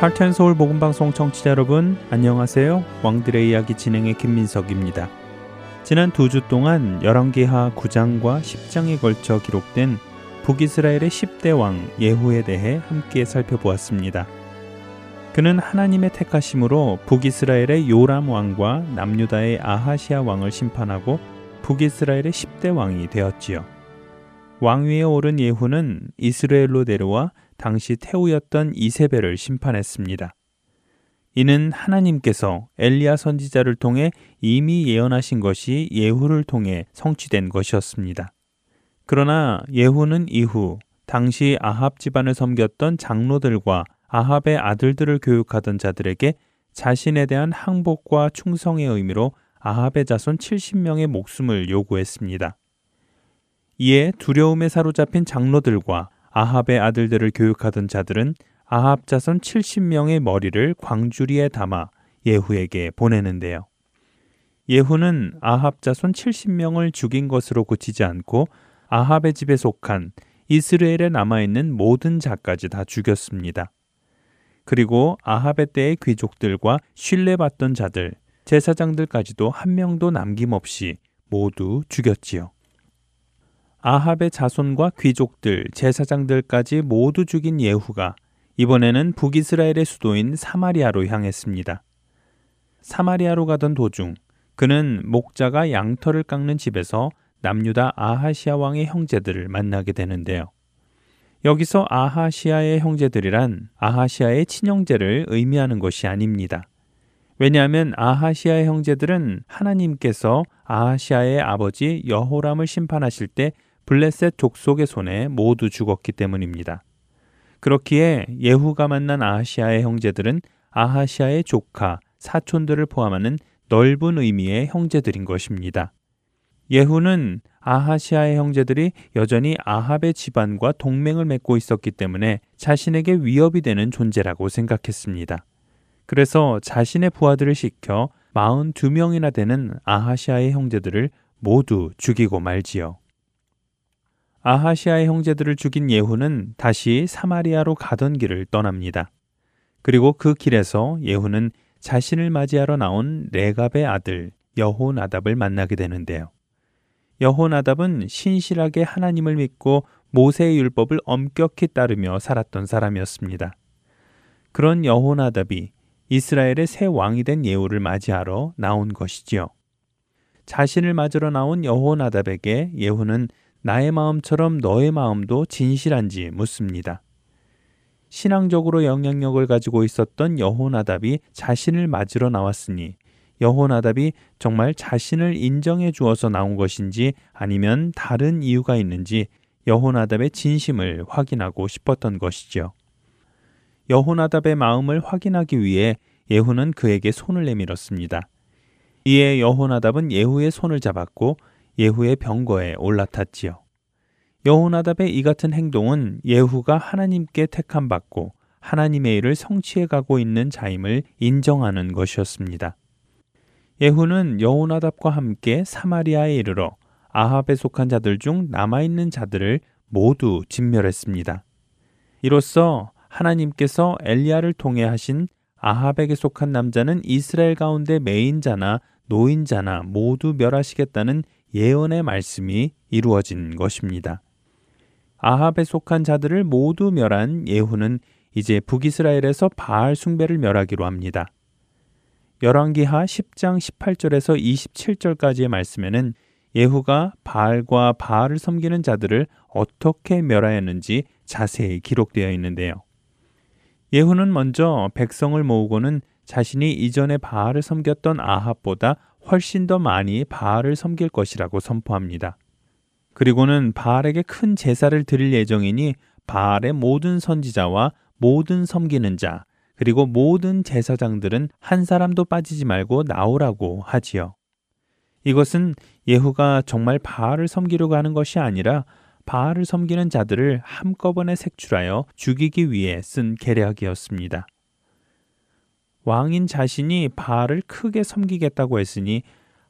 할텐 서울 복음 방송 청취자 여러분 안녕하세요. 왕들의 이야기 진행의 김민석입니다. 지난 두 주 동안 열왕기하 9장과 10장에 걸쳐 기록된 북이스라엘의 10대 왕 예후에 대해 함께 살펴보았습니다. 그는 하나님의 택하심으로 북이스라엘의 요람 왕과 남유다의 아하시아 왕을 심판하고 북이스라엘의 10대 왕이 되었지요. 왕위에 오른 예후는 이스라엘로 내려와 당시 태우였던 이세벨을 심판했습니다. 이는 하나님께서 엘리야 선지자를 통해 이미 예언하신 것이 예후를 통해 성취된 것이었습니다. 그러나 예후는 이후 당시 아합 집안을 섬겼던 장로들과 아합의 아들들을 교육하던 자들에게 자신에 대한 항복과 충성의 의미로 아합의 자손 70명의 목숨을 요구했습니다. 이에 두려움에 사로잡힌 장로들과 아합의 아들들을 교육하던 자들은 아합 자손 70명의 머리를 광주리에 담아 예후에게 보내는데요. 예후는 아합 자손 70명을 죽인 것으로 그치지 않고 아합의 집에 속한 이스라엘에 남아있는 모든 자까지 다 죽였습니다. 그리고 아합의 때의 귀족들과 신뢰받던 자들, 제사장들까지도 한 명도 남김없이 모두 죽였지요. 아합의 자손과 귀족들, 제사장들까지 모두 죽인 예후가 이번에는 북이스라엘의 수도인 사마리아로 향했습니다. 사마리아로 가던 도중 그는 목자가 양털을 깎는 집에서 남유다 아하시아 왕의 형제들을 만나게 되는데요. 여기서 아하시아의 형제들이란 아하시아의 친형제를 의미하는 것이 아닙니다. 왜냐하면 아하시아의 형제들은 하나님께서 아하시아의 아버지 여호람을 심판하실 때 블레셋 족속의 손에 모두 죽었기 때문입니다. 그렇기에 예후가 만난 아하시아의 형제들은 아하시아의 조카, 사촌들을 포함하는 넓은 의미의 형제들인 것입니다. 예후는 아하시아의 형제들이 여전히 아합의 집안과 동맹을 맺고 있었기 때문에 자신에게 위협이 되는 존재라고 생각했습니다. 그래서 자신의 부하들을 시켜 42명이나 되는 아하시아의 형제들을 모두 죽이고 말지요. 아하시아의 형제들을 죽인 예후는 다시 사마리아로 가던 길을 떠납니다. 그리고 그 길에서 예후는 자신을 맞이하러 나온 레갑의 아들 여호나답을 만나게 되는데요. 여호나답은 신실하게 하나님을 믿고 모세의 율법을 엄격히 따르며 살았던 사람이었습니다. 그런 여호나답이 이스라엘의 새 왕이 된 예후를 맞이하러 나온 것이지요. 자신을 맞으러 나온 여호나답에게 예후는 나의 마음처럼 너의 마음도 진실한지 묻습니다. 신앙적으로 영향력을 가지고 있었던 여호나답이 자신을 맞으러 나왔으니 여호나답이 정말 자신을 인정해 주어서 나온 것인지 아니면 다른 이유가 있는지 여호나답의 진심을 확인하고 싶었던 것이죠. 여호나답의 마음을 확인하기 위해 예후는 그에게 손을 내밀었습니다. 이에 여호나답은 예후의 손을 잡았고 예후의 병거에 올라탔지요. 여호나답의 이 같은 행동은 예후가 하나님께 택함 받고 하나님의 일을 성취해 가고 있는 자임을 인정하는 것이었습니다. 예후는 여호나답과 함께 사마리아에 이르러 아합에 속한 자들 중 남아 있는 자들을 모두 진멸했습니다. 이로써 하나님께서 엘리야를 통해 하신 아합에게 속한 남자는 이스라엘 가운데 메인자나 노인자나 모두 멸하시겠다는 예언의 말씀이 이루어진 것입니다. 아합에 속한 자들을 모두 멸한 예후는 이제 북이스라엘에서 바알 숭배를 멸하기로 합니다. 열왕기하 10장 18절에서 27절까지의 말씀에는 예후가 바알과 바알을 섬기는 자들을 어떻게 멸하였는지 자세히 기록되어 있는데요. 예후는 먼저 백성을 모으고는 자신이 이전에 바알을 섬겼던 아합보다 훨씬 더 많이 바알을 섬길 것이라고 선포합니다. 그리고는 바알에게 큰 제사를 드릴 예정이니 바알의 모든 선지자와 모든 섬기는 자 그리고 모든 제사장들은 한 사람도 빠지지 말고 나오라고 하지요. 이것은 예후가 정말 바알을 섬기려고 하는 것이 아니라 바알을 섬기는 자들을 한꺼번에 색출하여 죽이기 위해 쓴 계략이었습니다. 왕인 자신이 바알을 크게 섬기겠다고 했으니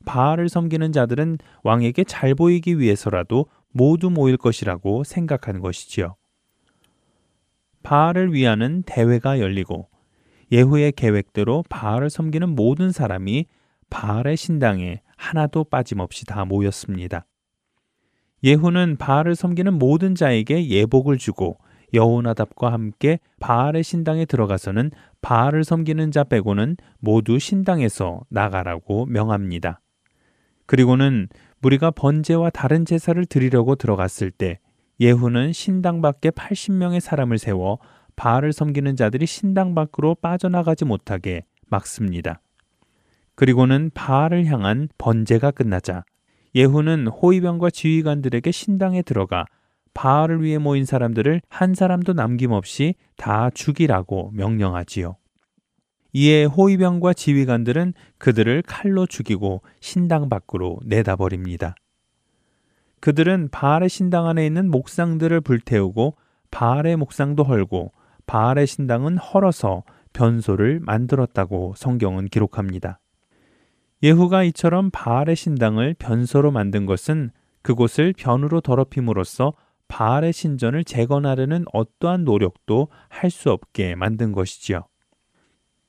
바알을 섬기는 자들은 왕에게 잘 보이기 위해서라도 모두 모일 것이라고 생각한 것이지요. 바알을 위하는 대회가 열리고 예후의 계획대로 바알을 섬기는 모든 사람이 바알의 신당에 하나도 빠짐없이 다 모였습니다. 예후는 바알을 섬기는 모든 자에게 예복을 주고 여호나답과 함께 바알의 신당에 들어가서는 바알을 섬기는 자 빼고는 모두 신당에서 나가라고 명합니다. 그리고는 무리가 번제와 다른 제사를 드리려고 들어갔을 때 예후는 신당 밖에 80명의 사람을 세워 바알을 섬기는 자들이 신당 밖으로 빠져나가지 못하게 막습니다. 그리고는 바알을 향한 번제가 끝나자 예후는 호위병과 지휘관들에게 신당에 들어가 바알을 위해 모인 사람들을 한 사람도 남김없이 다 죽이라고 명령하지요. 이에 호위병과 지휘관들은 그들을 칼로 죽이고 신당 밖으로 내다버립니다. 그들은 바알의 신당 안에 있는 목상들을 불태우고 바알의 목상도 헐고 바알의 신당은 헐어서 변소를 만들었다고 성경은 기록합니다. 예후가 이처럼 바알의 신당을 변소로 만든 것은 그곳을 변으로 더럽힘으로써 바알의 신전을 재건하려는 어떠한 노력도 할 수 없게 만든 것이지요.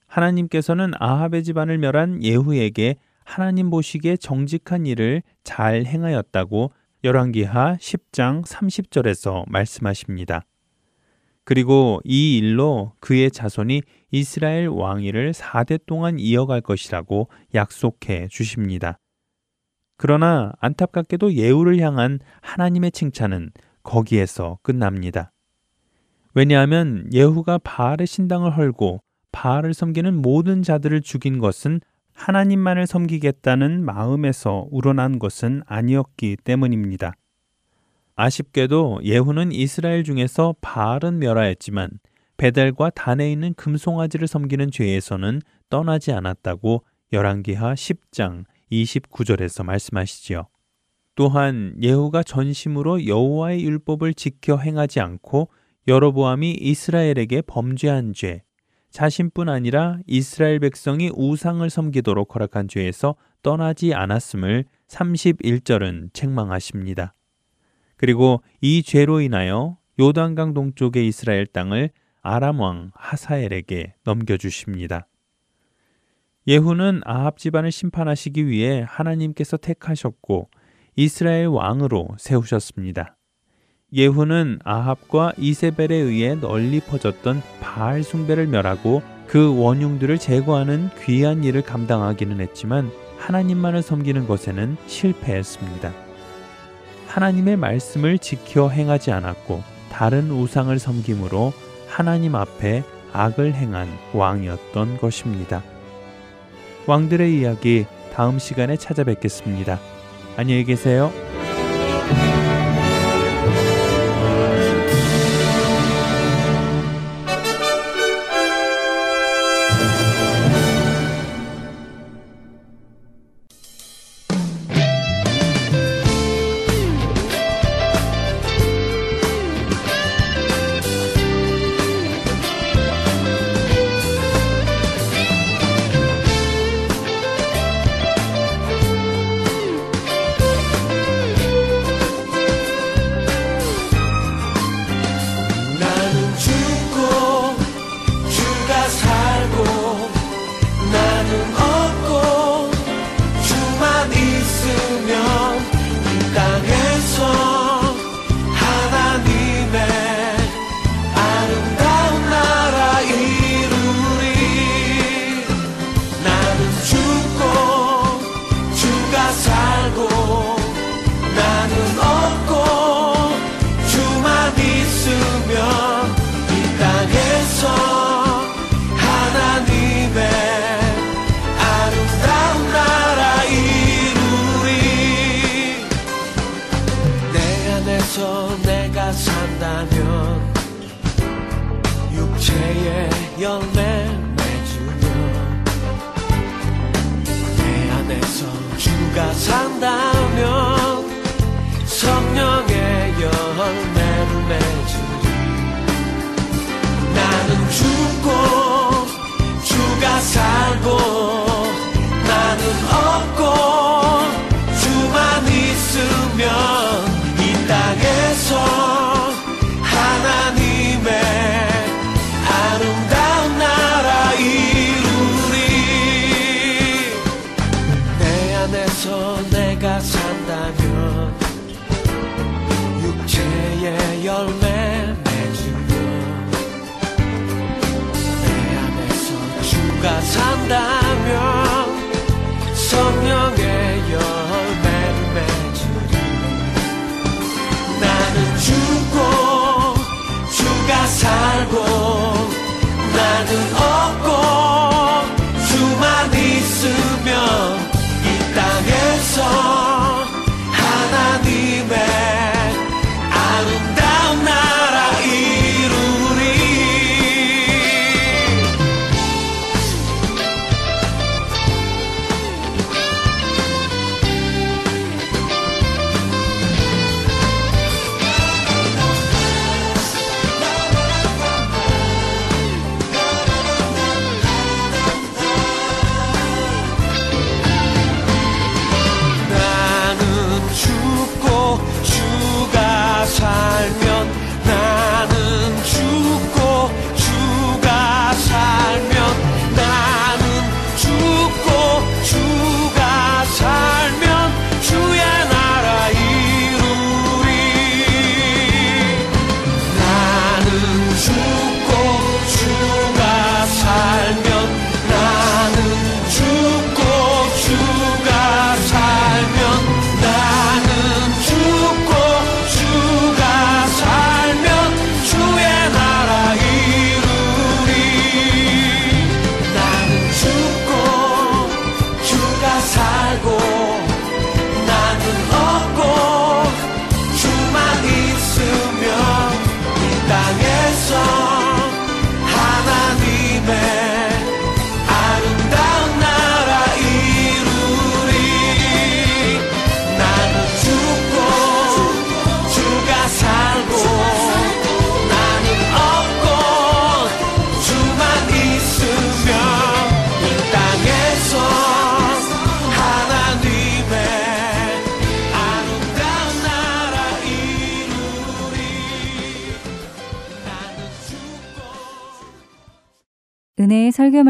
하나님께서는 아합의 집안을 멸한 예후에게 하나님 보시기에 정직한 일을 잘 행하였다고 열왕기하 10장 30절에서 말씀하십니다. 그리고 이 일로 그의 자손이 이스라엘 왕위를 4대 동안 이어갈 것이라고 약속해 주십니다. 그러나 안타깝게도 예후를 향한 하나님의 칭찬은 거기에서 끝납니다. 왜냐하면 예후가 바알의 신당을 헐고 바알을 섬기는 모든 자들을 죽인 것은 하나님만을 섬기겠다는 마음에서 우러난 것은 아니었기 때문입니다. 아쉽게도 예후는 이스라엘 중에서 바알은 멸하였지만 베델과 단에 있는 금송아지를 섬기는 죄에서는 떠나지 않았다고 열왕기하 10장 29절에서 말씀하시지요. 또한 예후가 전심으로 여호와의 율법을 지켜 행하지 않고 여로보암이 이스라엘에게 범죄한 죄, 자신뿐 아니라 이스라엘 백성이 우상을 섬기도록 허락한 죄에서 떠나지 않았음을 31절은 책망하십니다. 그리고 이 죄로 인하여 요단강 동쪽의 이스라엘 땅을 아람 왕 하사엘에게 넘겨주십니다. 예후는 아합 집안을 심판하시기 위해 하나님께서 택하셨고 이스라엘 왕으로 세우셨습니다. 예후는 아합과 이세벨에 의해 널리 퍼졌던 바알 숭배를 멸하고 그 원흉들을 제거하는 귀한 일을 감당하기는 했지만 하나님만을 섬기는 것에는 실패했습니다. 하나님의 말씀을 지켜 행하지 않았고 다른 우상을 섬김으로 하나님 앞에 악을 행한 왕이었던 것입니다. 왕들의 이야기 다음 시간에 찾아뵙겠습니다. 안녕히 계세요. 땅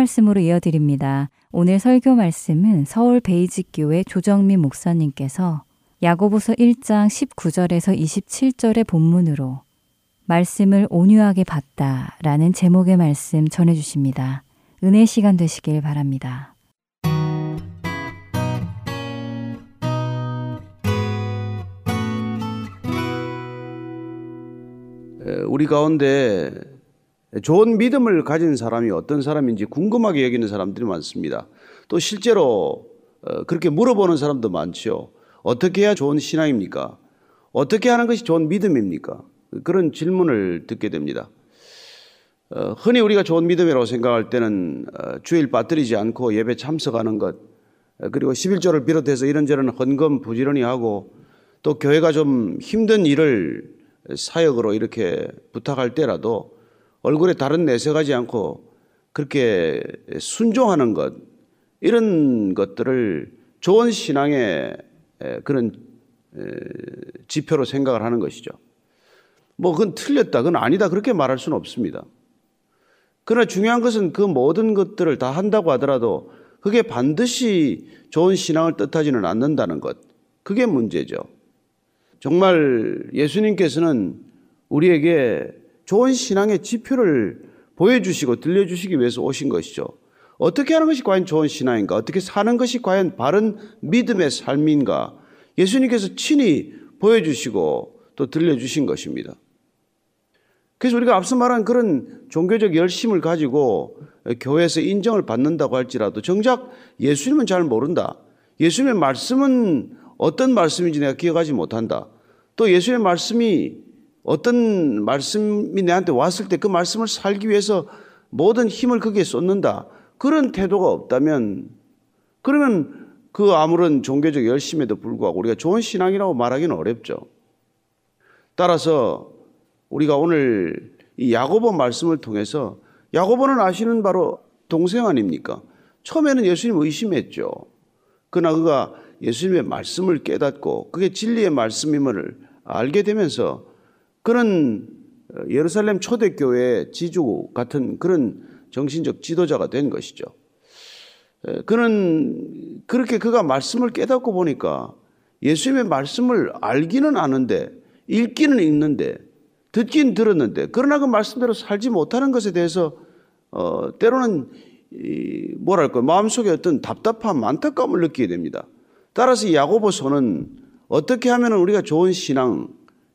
말씀으로 이어드립니다. 오늘 설교 말씀은 서울 베이직교회 조정민 목사님께서 야고보서 1장 19절에서 27절의 본문으로 말씀을 온유하게 받다 라는 제목의 말씀 전해 주십니다. 은혜 시간 되시길 바랍니다. 에, 우리 가운데 좋은 믿음을 가진 사람이 어떤 사람인지 궁금하게 여기는 사람들이 많습니다. 또 실제로 어, 그렇게 물어보는 사람도 많죠. 어떻게 해야 좋은 신앙입니까? 어떻게 하는 것이 좋은 믿음입니까? 그런 질문을 듣게 됩니다. 어, 흔히 우리가 좋은 믿음이라고 생각할 때는 어, 주일 빠뜨리지 않고 예배 참석하는 것, 어, 그리고 11조를 비롯해서 이런저런 헌금 부지런히 하고 또 교회가 좀 힘든 일을 사역으로 이렇게 부탁할 때라도 얼굴에 다른 내색하지 않고 그렇게 순종하는 것 이런 것들을 좋은 신앙의 에, 그런 에, 지표로 생각을 하는 것이죠. 뭐 그건 틀렸다, 그건 아니다 그렇게 말할 수는 없습니다. 그러나 중요한 것은 그 모든 것들을 다 한다고 하더라도 그게 반드시 좋은 신앙을 뜻하지는 않는다는 것. 그게 문제죠. 정말 예수님께서는 우리에게 좋은 신앙의 지표를 보여주시고 들려주시기 위해서 오신 것이죠. 어떻게 하는 것이 과연 좋은 신앙인가? 어떻게 사는 것이 과연 바른 믿음의 삶인가? 예수님께서 친히 보여주시고 또 들려주신 것입니다. 그래서 우리가 앞서 말한 그런 종교적 열심을 가지고 교회에서 인정을 받는다고 할지라도 정작 예수님은 잘 모른다. 예수님의 말씀은 어떤 말씀인지 내가 기억하지 못한다. 또 예수님의 말씀이 어떤 말씀이 내한테 왔을 때 그 말씀을 살기 위해서 모든 힘을 거기에 쏟는다. 그런 태도가 없다면 그러면 그 아무런 종교적 열심에도 불구하고 우리가 좋은 신앙이라고 말하기는 어렵죠. 따라서 우리가 오늘 이 야고보 말씀을 통해서 야고보는 아시는 바로 동생 아닙니까? 처음에는 예수님 의심했죠. 그러나 그가 예수님의 말씀을 깨닫고 그게 진리의 말씀임을 알게 되면서 그런 예루살렘 초대교회 지주 같은 그런 정신적 지도자가 된 것이죠. 에, 그는 그렇게 그가 말씀을 깨닫고 보니까 예수님의 말씀을 알기는 아는데 읽기는 읽는데 듣긴 들었는데 그러나 그 말씀대로 살지 못하는 것에 대해서 어, 때로는 이 뭐랄까 마음속에 어떤 답답함, 안타까움을 느끼게 됩니다. 따라서 이 야고보서는 어떻게 하면 우리가 좋은 신앙,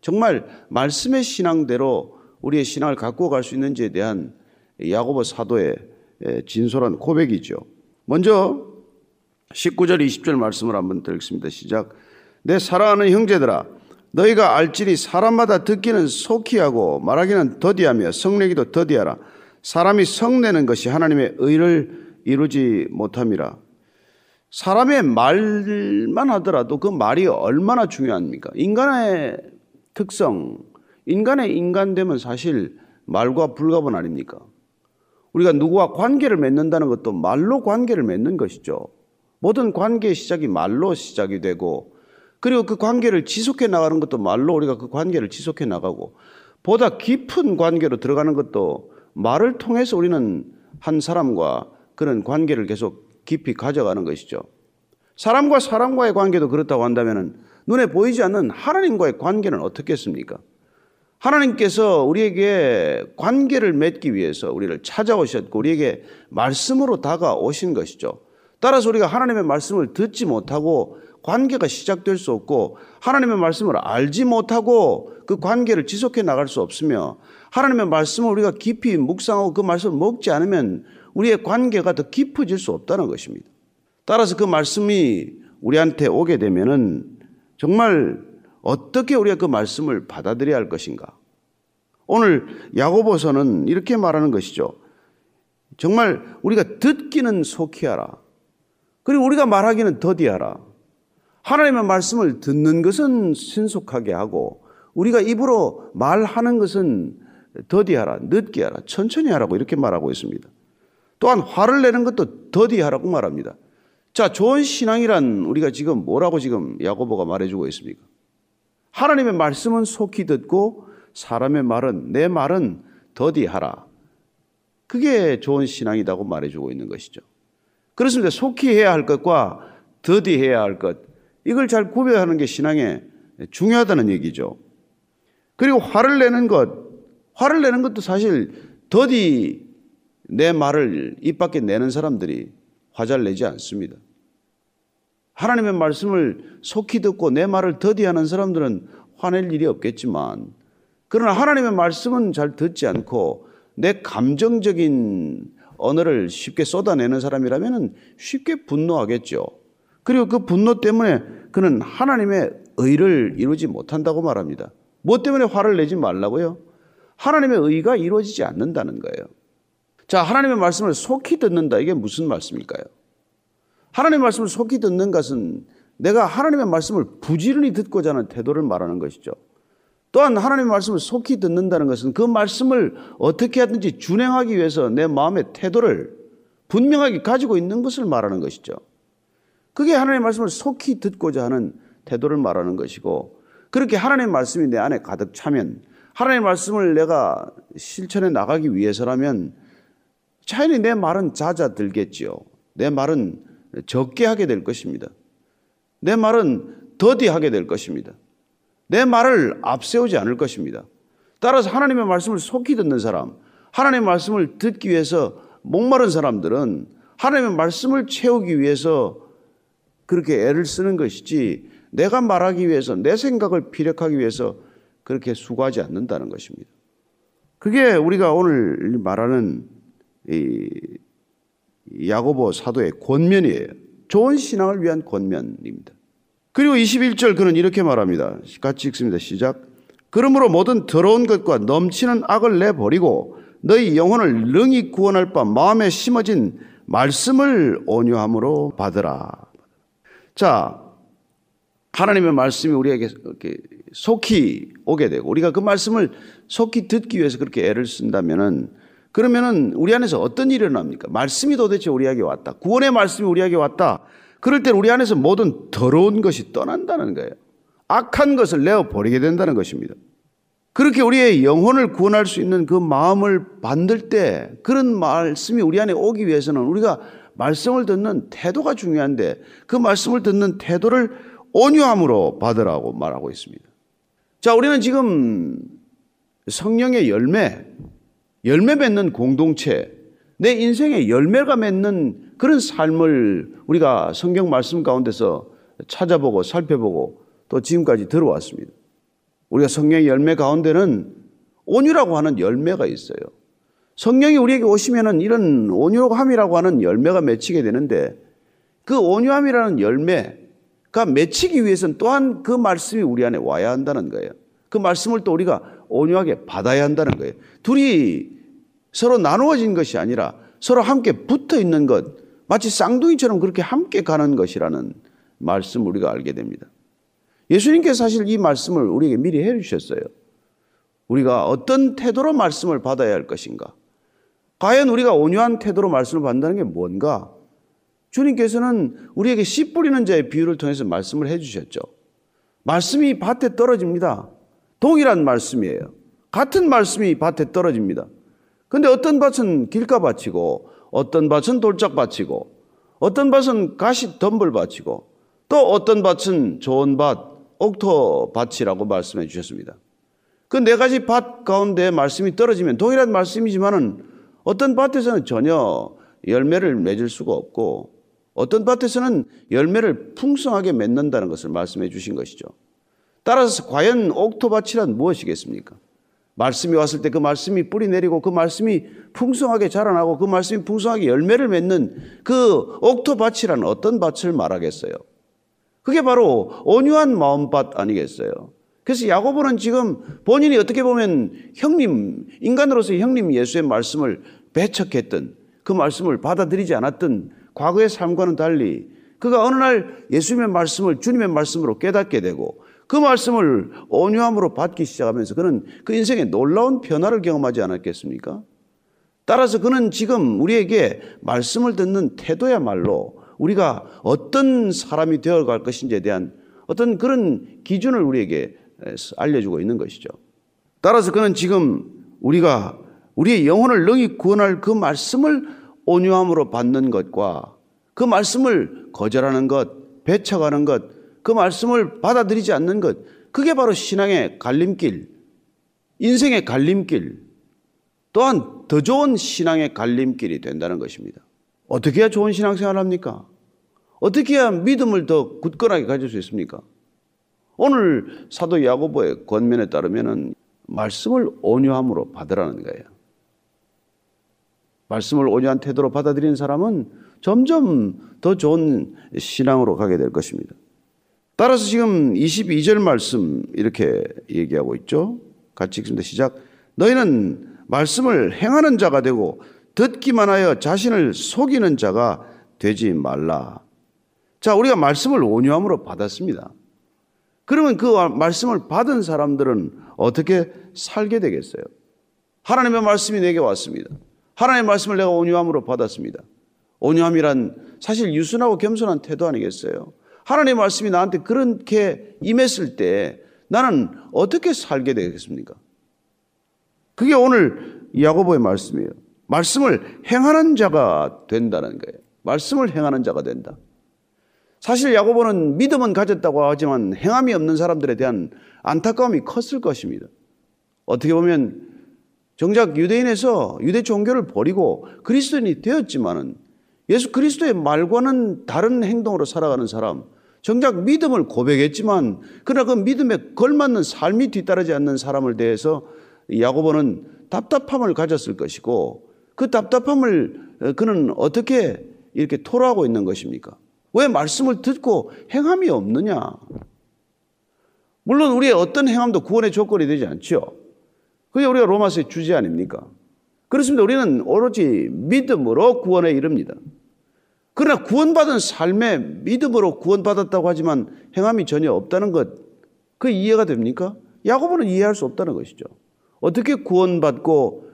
정말 말씀의 신앙대로 우리의 신앙을 갖고 갈 수 있는지에 대한 야고보 사도의 진솔한 고백이죠. 먼저 19절 20절 말씀을 한번 드리겠습니다. 시작. 내 사랑하는 형제들아 너희가 알지니 사람마다 듣기는 속히 하고 말하기는 더디하며 성내기도 더디하라. 사람이 성내는 것이 하나님의 의를 이루지 못함이라. 사람의 말만 하더라도 그 말이 얼마나 중요합니까? 인간의 특성, 인간의 인간됨은 사실 말과 불가분 아닙니까? 우리가 누구와 관계를 맺는다는 것도 말로 관계를 맺는 것이죠. 모든 관계의 시작이 말로 시작이 되고 그리고 그 관계를 지속해 나가는 것도 말로 우리가 그 관계를 지속해 나가고 보다 깊은 관계로 들어가는 것도 말을 통해서 우리는 한 사람과 그런 관계를 계속 깊이 가져가는 것이죠. 사람과 사람과의 관계도 그렇다고 한다면 눈에 보이지 않는 하나님과의 관계는 어떻겠습니까? 하나님께서 우리에게 관계를 맺기 위해서 우리를 찾아오셨고 우리에게 말씀으로 다가오신 것이죠. 따라서 우리가 하나님의 말씀을 듣지 못하고 관계가 시작될 수 없고 하나님의 말씀을 알지 못하고 그 관계를 지속해 나갈 수 없으며 하나님의 말씀을 우리가 깊이 묵상하고 그 말씀을 먹지 않으면 우리의 관계가 더 깊어질 수 없다는 것입니다. 따라서 그 말씀이 우리한테 오게 되면은 정말 어떻게 우리가 그 말씀을 받아들여야 할 것인가? 오늘 야고보서는 이렇게 말하는 것이죠. 정말 우리가 듣기는 속히 하라. 그리고 우리가 말하기는 더디하라. 하나님의 말씀을 듣는 것은 신속하게 하고 우리가 입으로 말하는 것은 더디하라, 늦게 하라, 천천히 하라고 이렇게 말하고 있습니다. 또한 화를 내는 것도 더디하라고 말합니다. 자, 좋은 신앙이란 우리가 지금 뭐라고 지금 야고보가 말해주고 있습니까? 하나님의 말씀은 속히 듣고 사람의 말은 내 말은 더디하라. 그게 좋은 신앙이라고 말해주고 있는 것이죠. 그렇습니다. 속히 해야 할 것과 더디해야 할 것. 이걸 잘 구별하는 게 신앙에 중요하다는 얘기죠. 그리고 화를 내는 것, 화를 내는 것도 사실 더디 내 말을 입 밖에 내는 사람들이 화잘 내지 않습니다. 하나님의 말씀을 속히 듣고 내 말을 더디하는 사람들은 화낼 일이 없겠지만 그러나 하나님의 말씀은 잘 듣지 않고 내 감정적인 언어를 쉽게 쏟아내는 사람이라면 쉽게 분노하겠죠. 그리고 그 분노 때문에 그는 하나님의 의를 이루지 못한다고 말합니다. 뭐 때문에 화를 내지 말라고요? 하나님의 의가 이루어지지 않는다는 거예요. 자, 하나님의 말씀을 속히 듣는다. 이게 무슨 말씀일까요? 하나님의 말씀을 속히 듣는 것은 내가 하나님의 말씀을 부지런히 듣고자 하는 태도를 말하는 것이죠. 또한 하나님의 말씀을 속히 듣는다는 것은 그 말씀을 어떻게 하든지 준행하기 위해서 내 마음의 태도를 분명하게 가지고 있는 것을 말하는 것이죠. 그게 하나님의 말씀을 속히 듣고자 하는 태도를 말하는 것이고 그렇게 하나님의 말씀이 내 안에 가득 차면 하나님의 말씀을 내가 실천해 나가기 위해서라면 차라리 내 말은 잦아들겠지요. 내 말은 적게 하게 될 것입니다. 내 말은 더디하게 될 것입니다. 내 말을 앞세우지 않을 것입니다. 따라서 하나님의 말씀을 속히 듣는 사람, 하나님의 말씀을 듣기 위해서 목마른 사람들은 하나님의 말씀을 채우기 위해서 그렇게 애를 쓰는 것이지 내가 말하기 위해서 내 생각을 피력하기 위해서 그렇게 수고하지 않는다는 것입니다. 그게 우리가 오늘 말하는 이 야고보 사도의 권면이에요. 좋은 신앙을 위한 권면입니다. 그리고 21절 그는 이렇게 말합니다. 같이 읽습니다. 시작. 그러므로 모든 더러운 것과 넘치는 악을 내버리고 너희 영혼을 능히 구원할 바 마음에 심어진 말씀을 온유함으로 받으라. 자, 하나님의 말씀이 우리에게 이렇게 속히 오게 되고 우리가 그 말씀을 속히 듣기 위해서 그렇게 애를 쓴다면은 그러면은 우리 안에서 어떤 일이 일어납니까? 말씀이 도대체 우리에게 왔다. 구원의 말씀이 우리에게 왔다. 그럴 때 우리 안에서 모든 더러운 것이 떠난다는 거예요. 악한 것을 내어 버리게 된다는 것입니다. 그렇게 우리의 영혼을 구원할 수 있는 그 마음을 만들 때 그런 말씀이 우리 안에 오기 위해서는 우리가 말씀을 듣는 태도가 중요한데 그 말씀을 듣는 태도를 온유함으로 받으라고 말하고 있습니다. 자, 우리는 지금 성령의 열매, 열매 맺는 공동체, 내 인생의 열매가 맺는 그런 삶을 우리가 성경 말씀 가운데서 찾아보고 살펴보고 또 지금까지 들어왔습니다. 우리가 성령의 열매 가운데는 온유라고 하는 열매가 있어요. 성령이 우리에게 오시면은 이런 온유함이라고 하는 열매가 맺히게 되는데 그 온유함이라는 열매가 맺히기 위해서는 또한 그 말씀이 우리 안에 와야 한다는 거예요. 그 말씀을 또 우리가 온유하게 받아야 한다는 거예요. 둘이 서로 나누어진 것이 아니라 서로 함께 붙어 있는 것, 마치 쌍둥이처럼 그렇게 함께 가는 것이라는 말씀 우리가 알게 됩니다. 예수님께서 사실 이 말씀을 우리에게 미리 해 주셨어요. 우리가 어떤 태도로 말씀을 받아야 할 것인가? 과연 우리가 온유한 태도로 말씀을 받는다는 게 뭔가? 주님께서는 우리에게 씨 뿌리는 자의 비유를 통해서 말씀을 해 주셨죠. 말씀이 밭에 떨어집니다. 동일한 말씀이에요. 같은 말씀이 밭에 떨어집니다. 근데 어떤 밭은 길가밭이고 어떤 밭은 돌짝밭이고 어떤 밭은 가시 덤불밭이고 또 어떤 밭은 좋은 밭, 옥토밭이라고 말씀해 주셨습니다. 그 네 가지 밭 가운데 말씀이 떨어지면 동일한 말씀이지만은 어떤 밭에서는 전혀 열매를 맺을 수가 없고 어떤 밭에서는 열매를 풍성하게 맺는다는 것을 말씀해 주신 것이죠. 따라서 과연 옥토밭이란 무엇이겠습니까? 말씀이 왔을 때 그 말씀이 뿌리 내리고 그 말씀이 풍성하게 자라나고 그 말씀이 풍성하게 열매를 맺는 그 옥토밭이란 어떤 밭을 말하겠어요? 그게 바로 온유한 마음밭 아니겠어요? 그래서 야고보는 지금 본인이 어떻게 보면 형님, 인간으로서 형님 예수의 말씀을 배척했던 그 말씀을 받아들이지 않았던 과거의 삶과는 달리 그가 어느 날 예수님의 말씀을 주님의 말씀으로 깨닫게 되고 그 말씀을 온유함으로 받기 시작하면서 그는 그 인생에 놀라운 변화를 경험하지 않았겠습니까? 따라서 그는 지금 우리에게 말씀을 듣는 태도야말로 우리가 어떤 사람이 되어갈 것인지에 대한 어떤 그런 기준을 우리에게 알려주고 있는 것이죠. 따라서 그는 지금 우리가 우리의 영혼을 능히 구원할 그 말씀을 온유함으로 받는 것과 그 말씀을 거절하는 것, 배척하는 것, 그 말씀을 받아들이지 않는 것, 그게 바로 신앙의 갈림길, 인생의 갈림길, 또한 더 좋은 신앙의 갈림길이 된다는 것입니다. 어떻게 해야 좋은 신앙생활을 합니까? 어떻게 해야 믿음을 더 굳건하게 가질 수 있습니까? 오늘 사도 야고보의 권면에 따르면은 말씀을 온유함으로 받으라는 거예요. 말씀을 온유한 태도로 받아들이는 사람은 점점 더 좋은 신앙으로 가게 될 것입니다. 따라서 지금 22절 말씀 이렇게 얘기하고 있죠. 같이 읽습니다. 시작. 너희는 말씀을 행하는 자가 되고 듣기만 하여 자신을 속이는 자가 되지 말라. 자, 우리가 말씀을 온유함으로 받았습니다. 그러면 그 말씀을 받은 사람들은 어떻게 살게 되겠어요? 하나님의 말씀이 내게 왔습니다. 하나님의 말씀을 내가 온유함으로 받았습니다. 온유함이란 사실 유순하고 겸손한 태도 아니겠어요? 하나님의 말씀이 나한테 그렇게 임했을 때 나는 어떻게 살게 되겠습니까? 그게 오늘 야고보의 말씀이에요. 말씀을 행하는 자가 된다는 거예요. 말씀을 행하는 자가 된다. 사실 야고보는 믿음은 가졌다고 하지만 행함이 없는 사람들에 대한 안타까움이 컸을 것입니다. 어떻게 보면 정작 유대인에서 유대 종교를 버리고 그리스도인이 되었지만은 예수 그리스도의 말과는 다른 행동으로 살아가는 사람, 정작 믿음을 고백했지만 그러나 그 믿음에 걸맞는 삶이 뒤따르지 않는 사람을 대해서 야고보는 답답함을 가졌을 것이고 그 답답함을 그는 어떻게 이렇게 토로하고 있는 것입니까? 왜 말씀을 듣고 행함이 없느냐? 물론 우리의 어떤 행함도 구원의 조건이 되지 않죠. 그게 우리가 로마서의 주제 아닙니까? 그렇습니다. 우리는 오로지 믿음으로 구원에 이릅니다. 그러나 구원받은 삶에 믿음으로 구원받았다고 하지만 행함이 전혀 없다는 것, 그 이해가 됩니까? 야고보는 이해할 수 없다는 것이죠. 어떻게 구원받고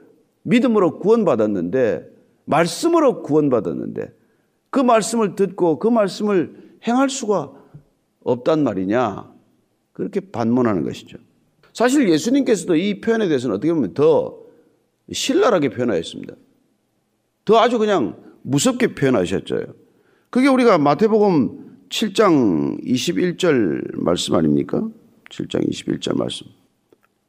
믿음으로 구원받았는데, 말씀으로 구원받았는데, 그 말씀을 듣고 그 말씀을 행할 수가 없단 말이냐? 그렇게 반문하는 것이죠. 사실 예수님께서도 이 표현에 대해서는 어떻게 보면 더 신랄하게 표현하였습니다. 더 아주 그냥 무섭게 표현하셨죠. 그게 우리가 마태복음 7장 21절 말씀 아닙니까? 7장 21절 말씀.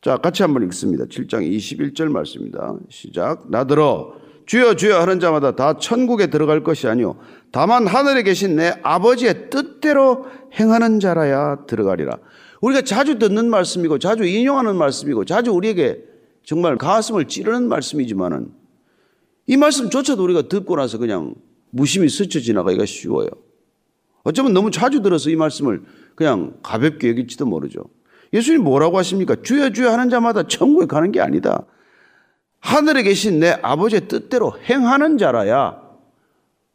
자, 같이 한번 읽습니다. 7장 21절 말씀입니다. 시작. 나더러 주여 주여 하는 자마다 다 천국에 들어갈 것이 아니요 다만 하늘에 계신 내 아버지의 뜻대로 행하는 자라야 들어가리라. 우리가 자주 듣는 말씀이고 자주 인용하는 말씀이고 자주 우리에게 정말 가슴을 찌르는 말씀이지만은 이 말씀조차도 우리가 듣고 나서 그냥 무심히 스쳐 지나가기가 쉬워요. 어쩌면 너무 자주 들어서 이 말씀을 그냥 가볍게 여길지도 모르죠. 예수님 뭐라고 하십니까? 주여 주여 하는 자마다 천국에 가는 게 아니다. 하늘에 계신 내 아버지의 뜻대로 행하는 자라야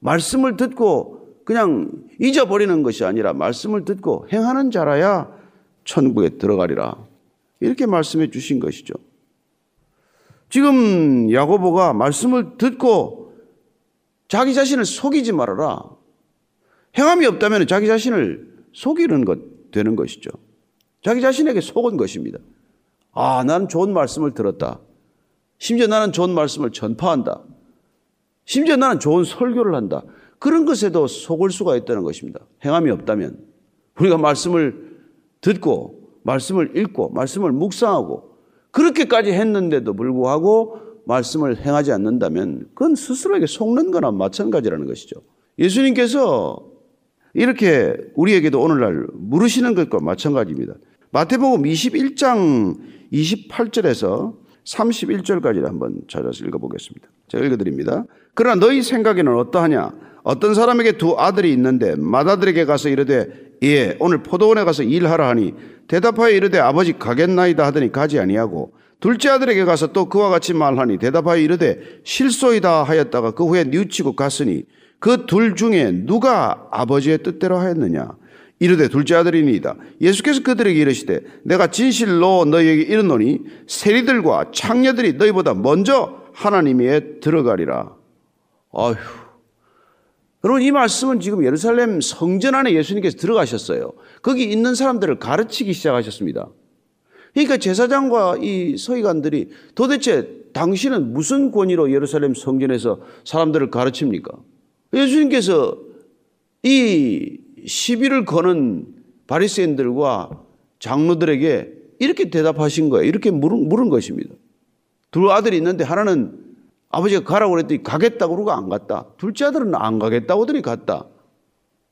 말씀을 듣고 그냥 잊어버리는 것이 아니라 말씀을 듣고 행하는 자라야 천국에 들어가리라. 이렇게 말씀해 주신 것이죠. 지금 야고보가 말씀을 듣고 자기 자신을 속이지 말아라. 행함이 없다면 자기 자신을 속이는 것 되는 것이죠. 자기 자신에게 속은 것입니다. 아, 나는 좋은 말씀을 들었다. 심지어 나는 좋은 말씀을 전파한다. 심지어 나는 좋은 설교를 한다. 그런 것에도 속을 수가 있다는 것입니다. 행함이 없다면 우리가 말씀을 듣고 말씀을 읽고 말씀을 묵상하고 그렇게까지 했는데도 불구하고 말씀을 행하지 않는다면 그건 스스로에게 속는 거나 마찬가지라는 것이죠. 예수님께서 이렇게 우리에게도 오늘날 물으시는 것과 마찬가지입니다. 마태복음 21장 28절에서 31절까지를 한번 찾아서 읽어보겠습니다. 제가 읽어드립니다. 그러나 너희 생각에는 어떠하냐? 어떤 사람에게 두 아들이 있는데 맏아들에게 가서 이르되 예 오늘 포도원에 가서 일하라 하니 대답하여 이르되 아버지 가겠나이다 하더니 가지 아니하고 둘째 아들에게 가서 또 그와 같이 말하니 대답하여 이르되 실소이다 하였다가 그 후에 뉘우치고 갔으니 그 둘 중에 누가 아버지의 뜻대로 하였느냐? 이르되 둘째 아들이니이다. 예수께서 그들에게 이르시되 내가 진실로 너희에게 이르노니 세리들과 창녀들이 너희보다 먼저 하나님에 들어가리라. 아휴 여러분 이 말씀은 지금 예루살렘 성전 안에 예수님께서 들어가셨어요. 거기 있는 사람들을 가르치기 시작하셨습니다. 그러니까 제사장과 이 서기관들이 도대체 당신은 무슨 권위로 예루살렘 성전에서 사람들을 가르칩니까? 예수님께서 이 시비를 거는 바리새인들과 장로들에게 이렇게 대답하신 거예요. 이렇게 물은, 물은 것입니다. 둘 아들이 있는데 하나는 아버지가 가라고 그랬더니 가겠다고 그러고 안 갔다. 둘째 아들은 안 가겠다고 하더니 갔다.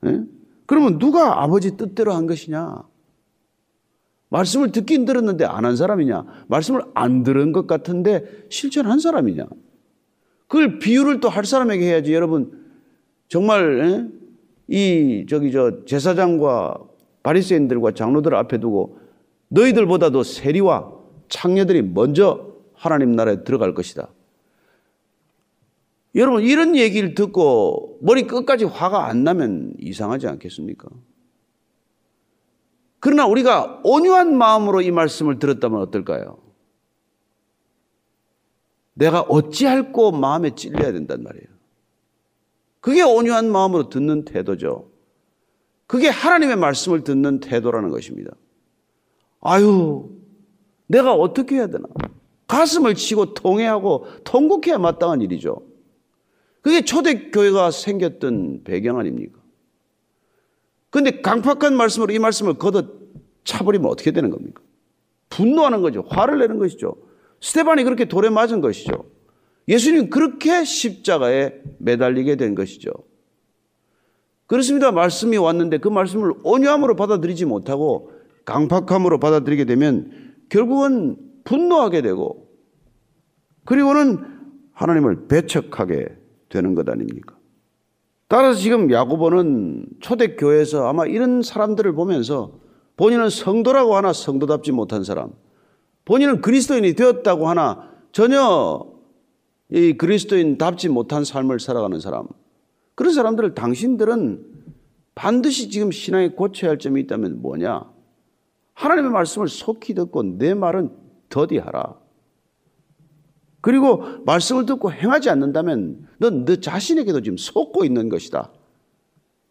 예? 그러면 누가 아버지 뜻대로 한 것이냐? 말씀을 듣긴 들었는데 안 한 사람이냐? 말씀을 안 들은 것 같은데 실제로 한 사람이냐? 그걸 비유를 또 할 사람에게 해야지. 여러분 정말 예? 이 저기 저 제사장과 바리새인들과 장로들 앞에 두고 너희들보다도 세리와 창녀들이 먼저 하나님 나라에 들어갈 것이다. 여러분 이런 얘기를 듣고 머리 끝까지 화가 안 나면 이상하지 않겠습니까? 그러나 우리가 온유한 마음으로 이 말씀을 들었다면 어떨까요? 내가 어찌할꼬 마음에 찔려야 된단 말이에요. 그게 온유한 마음으로 듣는 태도죠. 그게 하나님의 말씀을 듣는 태도라는 것입니다. 아유, 내가 어떻게 해야 되나? 가슴을 치고 통회하고 통곡해야 마땅한 일이죠. 그게 초대교회가 생겼던 배경 아닙니까? 근데 강팍한 말씀으로 이 말씀을 걷어 차버리면 어떻게 되는 겁니까? 분노하는 거죠. 화를 내는 것이죠. 스테반이 그렇게 돌에 맞은 것이죠. 예수님 그렇게 십자가에 매달리게 된 것이죠. 그렇습니다. 말씀이 왔는데 그 말씀을 온유함으로 받아들이지 못하고 강팍함으로 받아들이게 되면 결국은 분노하게 되고 그리고는 하나님을 배척하게 되는 것 아닙니까? 따라서 지금 야고보는 초대 교회에서 아마 이런 사람들을 보면서 본인은 성도라고 하나 성도답지 못한 사람, 본인은 그리스도인이 되었다고 하나 전혀 이 그리스도인답지 못한 삶을 살아가는 사람. 그런 사람들을 당신들은 반드시 지금 신앙에 고쳐야 할 점이 있다면 뭐냐? 하나님의 말씀을 속히 듣고 내 말은 더디하라. 그리고 말씀을 듣고 행하지 않는다면 넌 너 자신에게도 지금 속고 있는 것이다.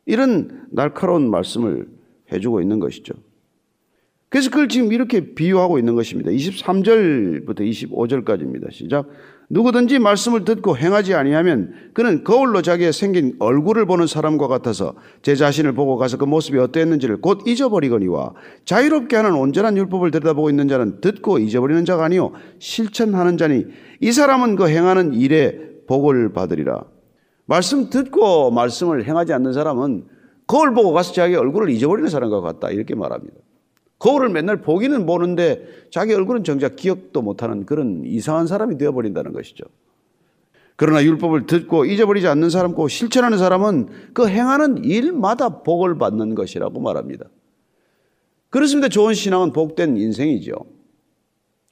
이런 날카로운 말씀을 해주고 있는 것이죠. 그래서 그걸 지금 이렇게 비유하고 있는 것입니다. 23절부터 25절까지입니다. 시작. 누구든지 말씀을 듣고 행하지 아니하면 그는 거울로 자기의 생긴 얼굴을 보는 사람과 같아서 제 자신을 보고 가서 그 모습이 어떠했는지를 곧 잊어버리거니와 자유롭게 하는 온전한 율법을 들여다보고 있는 자는 듣고 잊어버리는 자가 아니요 실천하는 자니 이 사람은 그 행하는 일에 복을 받으리라. 말씀 듣고 말씀을 행하지 않는 사람은 거울 보고 가서 자기 얼굴을 잊어버리는 사람과 같다. 이렇게 말합니다. 거울을 맨날 보기는 보는데 자기 얼굴은 정작 기억도 못하는 그런 이상한 사람이 되어버린다는 것이죠. 그러나 율법을 듣고 잊어버리지 않는 사람고 실천하는 사람은 그 행하는 일마다 복을 받는 것이라고 말합니다. 그렇습니다. 좋은 신앙은 복된 인생이죠.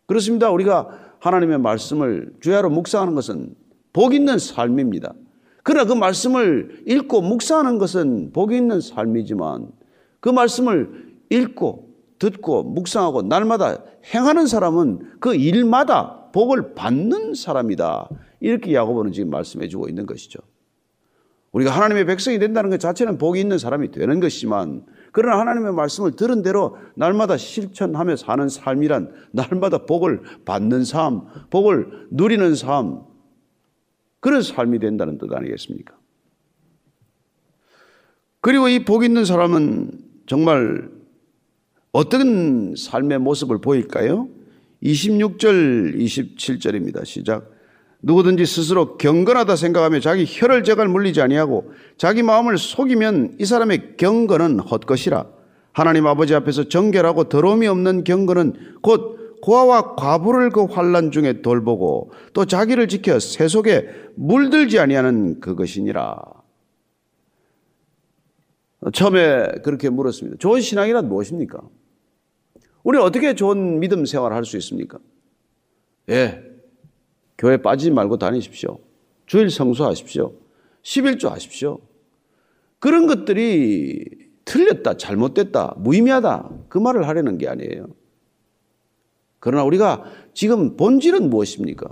그렇습니다. 우리가 하나님의 말씀을 주야로 묵상하는 것은 복 있는 삶입니다. 그러나 그 말씀을 읽고 묵상하는 것은 복 있는 삶이지만 그 말씀을 읽고 듣고 묵상하고 날마다 행하는 사람은 그 일마다 복을 받는 사람이다. 이렇게 야고보는 지금 말씀해 주고 있는 것이죠. 우리가 하나님의 백성이 된다는 것 자체는 복이 있는 사람이 되는 것이지만 그러나 하나님의 말씀을 들은 대로 날마다 실천하며 사는 삶이란 날마다 복을 받는 삶, 복을 누리는 삶, 그런 삶이 된다는 뜻 아니겠습니까? 그리고 이 복 있는 사람은 정말 어떤 삶의 모습을 보일까요? 26절, 27절입니다. 시작. 누구든지 스스로 경건하다 생각하며 자기 혀를 제갈 물리지 아니하고 자기 마음을 속이면 이 사람의 경건은 헛것이라. 하나님 아버지 앞에서 정결하고 더러움이 없는 경건은 곧 고아와 과부를 그 환란 중에 돌보고 또 자기를 지켜 새 속에 물들지 아니하는 그것이니라. 처음에 그렇게 물었습니다. 좋은 신앙이란 무엇입니까? 우리 어떻게 좋은 믿음 생활을 할 수 있습니까? 예. 교회 빠지지 말고 다니십시오. 주일 성수하십시오. 11조 하십시오. 그런 것들이 틀렸다, 잘못됐다, 무의미하다. 그 말을 하려는 게 아니에요. 그러나 우리가 지금 본질은 무엇입니까?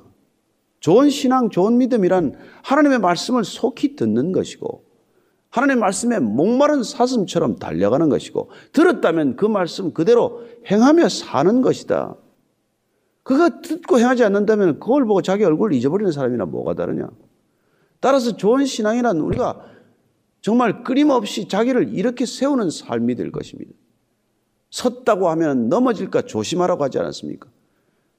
좋은 신앙, 좋은 믿음이란 하나님의 말씀을 속히 듣는 것이고 하나님의 말씀에 목마른 사슴처럼 달려가는 것이고 들었다면 그 말씀 그대로 행하며 사는 것이다. 그거 듣고 행하지 않는다면 그걸 보고 자기 얼굴을 잊어버리는 사람이나 뭐가 다르냐. 따라서 좋은 신앙이란 우리가 정말 끊임없이 자기를 이렇게 세우는 삶이 될 것입니다. 섰다고 하면 넘어질까 조심하라고 하지 않았습니까?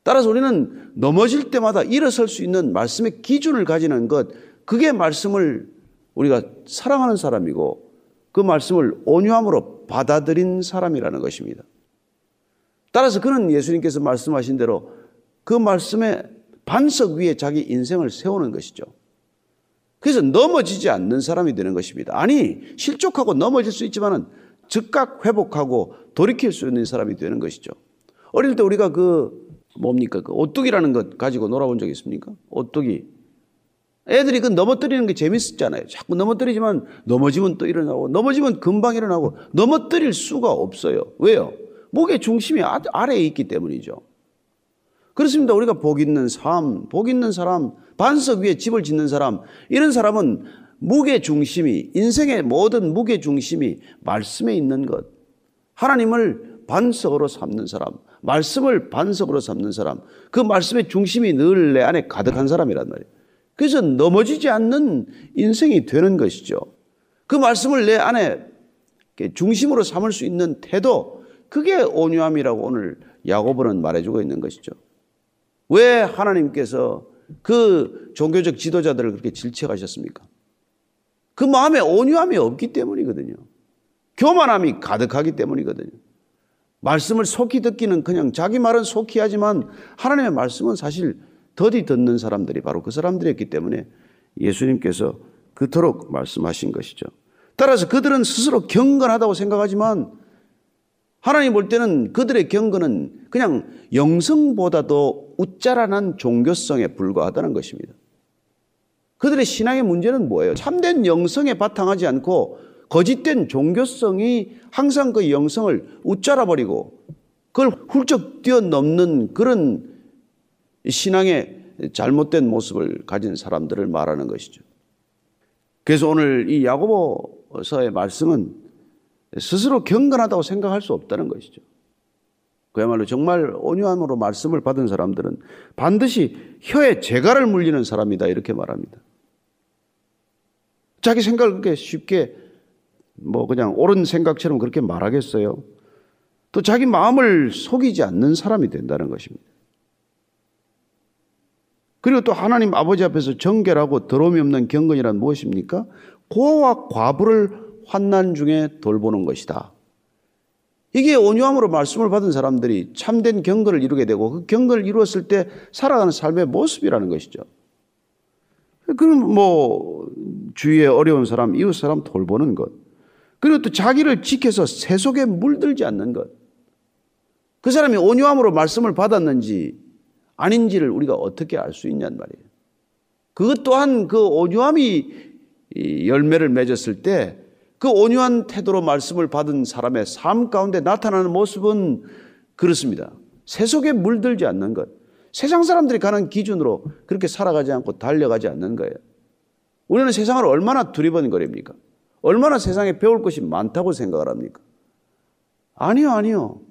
따라서 우리는 넘어질 때마다 일어설 수 있는 말씀의 기준을 가지는 것, 그게 말씀을 우리가 사랑하는 사람이고 그 말씀을 온유함으로 받아들인 사람이라는 것입니다. 따라서 그는 예수님께서 말씀하신 대로 그 말씀의 반석 위에 자기 인생을 세우는 것이죠. 그래서 넘어지지 않는 사람이 되는 것입니다. 아니, 실족하고 넘어질 수 있지만은 즉각 회복하고 돌이킬 수 있는 사람이 되는 것이죠. 어릴 때 우리가 그 뭡니까? 그 오뚜기라는 것 가지고 놀아본 적 있습니까? 오뚜기. 애들이 그 넘어뜨리는 게 재밌었잖아요. 자꾸 넘어뜨리지만 넘어지면 또 일어나고 넘어지면 금방 일어나고 넘어뜨릴 수가 없어요. 왜요? 목의 중심이 아, 아래에 있기 때문이죠. 그렇습니다. 우리가 복 있는 삶, 복 있는 사람, 반석 위에 집을 짓는 사람, 이런 사람은 무게 중심이, 인생의 모든 무게 중심이 말씀에 있는 것. 하나님을 반석으로 삼는 사람, 말씀을 반석으로 삼는 사람, 그 말씀의 중심이 늘 내 안에 가득한 사람이란 말이에요. 그래서 넘어지지 않는 인생이 되는 것이죠. 그 말씀을 내 안에 중심으로 삼을 수 있는 태도, 그게 온유함이라고 오늘 야고보는 말해주고 있는 것이죠. 왜 하나님께서 그 종교적 지도자들을 그렇게 질책하셨습니까? 그 마음에 온유함이 없기 때문이거든요. 교만함이 가득하기 때문이거든요. 말씀을 속히 듣기는 그냥 자기 말은 속히 하지만 하나님의 말씀은 사실 더디 듣는 사람들이 바로 그 사람들이었기 때문에 예수님께서 그토록 말씀하신 것이죠. 따라서 그들은 스스로 경건하다고 생각하지만 하나님 볼 때는 그들의 경건은 그냥 영성보다도 웃자란한 종교성에 불과하다는 것입니다. 그들의 신앙의 문제는 뭐예요? 참된 영성에 바탕하지 않고 거짓된 종교성이 항상 그 영성을 웃자라 버리고 그걸 훌쩍 뛰어넘는 그런 신앙의 잘못된 모습을 가진 사람들을 말하는 것이죠. 그래서 오늘 이 야고보서의 말씀은 스스로 경건하다고 생각할 수 없다는 것이죠. 그야말로 정말 온유함으로 말씀을 받은 사람들은 반드시 혀에 재갈을 물리는 사람이다 이렇게 말합니다. 자기 생각을 그렇게 쉽게 뭐 그냥 옳은 생각처럼 그렇게 말하겠어요. 또 자기 마음을 속이지 않는 사람이 된다는 것입니다. 그리고 또 하나님 아버지 앞에서 정결하고 더러움이 없는 경건이란 무엇입니까? 고와 과부를 환난 중에 돌보는 것이다. 이게 온유함으로 말씀을 받은 사람들이 참된 경건을 이루게 되고 그 경건을 이루었을 때 살아가는 삶의 모습이라는 것이죠. 그럼 뭐 주위에 어려운 사람, 이웃 사람 돌보는 것. 그리고 또 자기를 지켜서 세속에 물들지 않는 것. 그 사람이 온유함으로 말씀을 받았는지 아닌지를 우리가 어떻게 알 수 있냔 말이에요. 그것 또한 그 온유함이 열매를 맺었을 때 그 온유한 태도로 말씀을 받은 사람의 삶 가운데 나타나는 모습은 그렇습니다. 세속에 물들지 않는 것. 세상 사람들이 가는 기준으로 그렇게 살아가지 않고 달려가지 않는 거예요. 우리는 세상을 얼마나 두리번거립니까? 얼마나 세상에 배울 것이 많다고 생각을 합니까? 아니요, 아니요.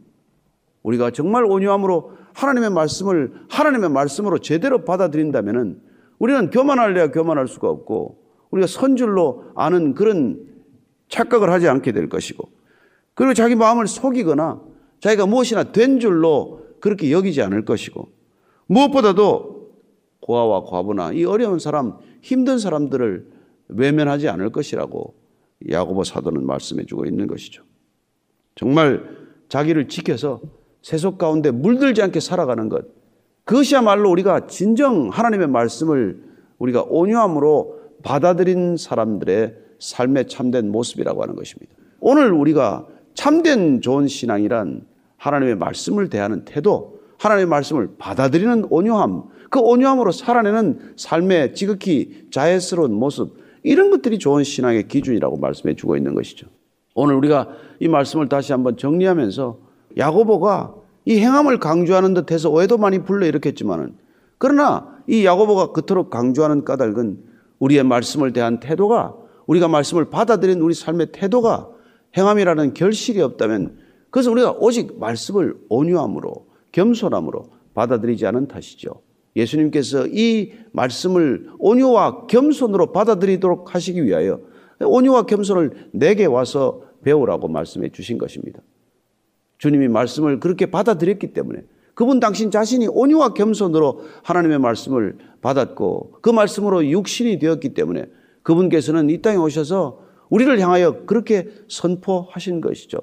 우리가 정말 온유함으로 하나님의 말씀을 하나님의 말씀으로 제대로 받아들인다면은 우리는 교만할래야 교만할 수가 없고 우리가 선줄로 아는 그런 착각을 하지 않게 될 것이고 그리고 자기 마음을 속이거나 자기가 무엇이나 된 줄로 그렇게 여기지 않을 것이고 무엇보다도 고아와 과부나 이 어려운 사람, 힘든 사람들을 외면하지 않을 것이라고 야고보 사도는 말씀해 주고 있는 것이죠. 정말 자기를 지켜서 세속 가운데 물들지 않게 살아가는 것. 그것이야말로 우리가 진정 하나님의 말씀을 우리가 온유함으로 받아들인 사람들의 삶의 참된 모습이라고 하는 것입니다. 오늘 우리가 참된 좋은 신앙이란 하나님의 말씀을 대하는 태도, 하나님의 말씀을 받아들이는 온유함, 그 온유함으로 살아내는 삶의 지극히 자애스러운 모습, 이런 것들이 좋은 신앙의 기준이라고 말씀해 주고 있는 것이죠. 오늘 우리가 이 말씀을 다시 한번 정리하면서 야고보가 이 행함을 강조하는 듯해서 오해도 많이 불러 일으켰지만은 그러나 이 야고보가 그토록 강조하는 까닭은 우리의 말씀을 대한 태도가 우리가 말씀을 받아들인 우리 삶의 태도가 행함이라는 결실이 없다면 그것은 우리가 오직 말씀을 온유함으로 겸손함으로 받아들이지 않은 탓이죠. 예수님께서 이 말씀을 온유와 겸손으로 받아들이도록 하시기 위하여 온유와 겸손을 내게 와서 배우라고 말씀해 주신 것입니다. 주님이 말씀을 그렇게 받아들였기 때문에 그분 당신 자신이 온유와 겸손으로 하나님의 말씀을 받았고 그 말씀으로 육신이 되었기 때문에 그분께서는 이 땅에 오셔서 우리를 향하여 그렇게 선포하신 것이죠.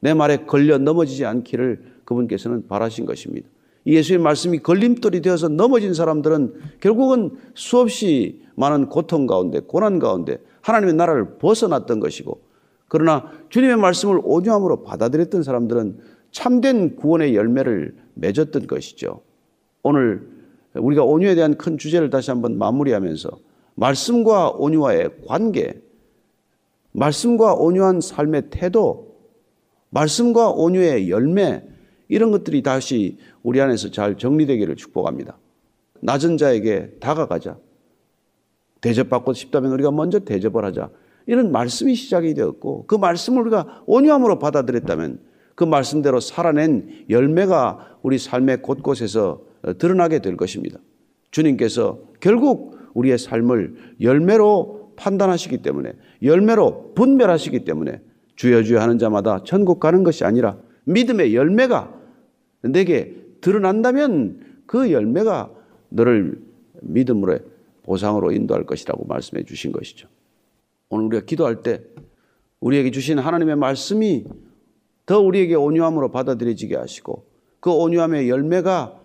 내 말에 걸려 넘어지지 않기를 그분께서는 바라신 것입니다. 예수의 말씀이 걸림돌이 되어서 넘어진 사람들은 결국은 수없이 많은 고통 가운데, 고난 가운데 하나님의 나라를 벗어났던 것이고, 그러나 주님의 말씀을 온유함으로 받아들였던 사람들은 참된 구원의 열매를 맺었던 것이죠. 오늘 우리가 온유에 대한 큰 주제를 다시 한번 마무리하면서 말씀과 온유와의 관계, 말씀과 온유한 삶의 태도, 말씀과 온유의 열매, 이런 것들이 다시 우리 안에서 잘 정리되기를 축복합니다. 낮은 자에게 다가가자. 대접받고 싶다면 우리가 먼저 대접을 하자. 이런 말씀이 시작이 되었고 그 말씀을 우리가 온유함으로 받아들였다면 그 말씀대로 살아낸 열매가 우리 삶의 곳곳에서 드러나게 될 것입니다. 주님께서 결국 우리의 삶을 열매로 판단하시기 때문에 열매로 분별하시기 때문에 주여 주여 하는 자마다 천국 가는 것이 아니라 믿음의 열매가 내게 드러난다면 그 열매가 너를 믿음으로 보상으로 인도할 것이라고 말씀해 주신 것이죠. 오늘 우리가 기도할 때 우리에게 주신 하나님의 말씀이 더 우리에게 온유함으로 받아들여지게 하시고 그 온유함의 열매가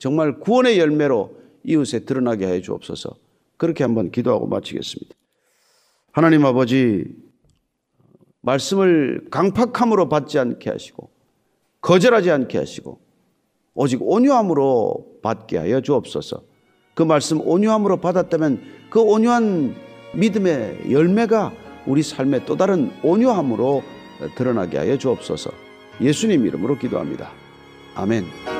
정말 구원의 열매로 이웃에 드러나게 해 주옵소서. 그렇게 한번 기도하고 마치겠습니다. 하나님 아버지 말씀을 강팍함으로 받지 않게 하시고 거절하지 않게 하시고 오직 온유함으로 받게 하여 주옵소서. 그 말씀 온유함으로 받았다면 그 온유한 믿음의 열매가 우리 삶의 또 다른 온유함으로 드러나게 하여 주옵소서. 예수님 이름으로 기도합니다. 아멘.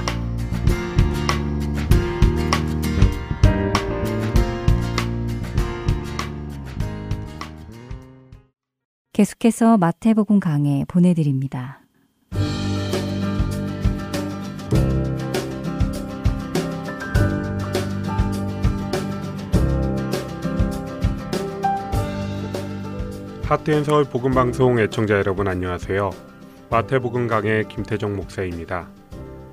계속해서 마태복음 강해 보내드립니다. 하트앤 서울 복음 방송 애청자 여러분 안녕하세요. 마태복음 강의 김태정 목사입니다.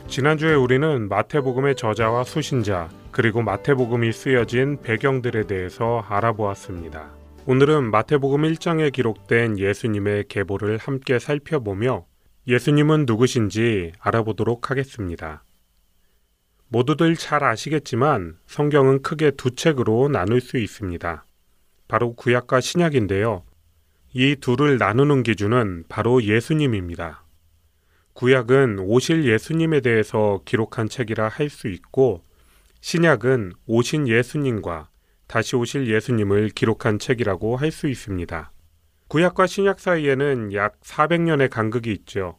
지난주에 우리는 마태복음의 저자와 수신자 그리고 마태복음이 쓰여진 배경들에 대해서 알아보았습니다. 오늘은 마태복음 1장에 기록된 예수님의 계보를 함께 살펴보며 예수님은 누구신지 알아보도록 하겠습니다. 모두들 잘 아시겠지만 성경은 크게 두 책으로 나눌 수 있습니다. 바로 구약과 신약인데요. 이 둘을 나누는 기준은 바로 예수님입니다. 구약은 오실 예수님에 대해서 기록한 책이라 할 수 있고, 신약은 오신 예수님과 다시 오실 예수님을 기록한 책이라고 할 수 있습니다. 구약과 신약 사이에는 약 400년의 간극이 있죠.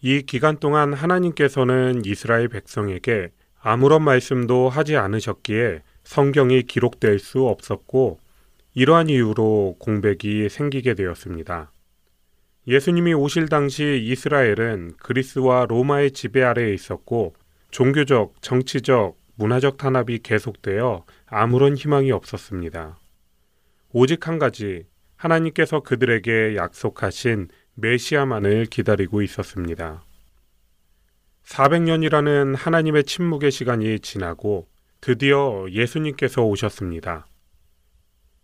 이 기간 동안 하나님께서는 이스라엘 백성에게 아무런 말씀도 하지 않으셨기에 성경이 기록될 수 없었고, 이러한 이유로 공백이 생기게 되었습니다. 예수님이 오실 당시 이스라엘은 그리스와 로마의 지배 아래에 있었고 종교적, 정치적, 문화적 탄압이 계속되어 아무런 희망이 없었습니다. 오직 한 가지, 하나님께서 그들에게 약속하신 메시아만을 기다리고 있었습니다. 400년이라는 하나님의 침묵의 시간이 지나고 드디어 예수님께서 오셨습니다.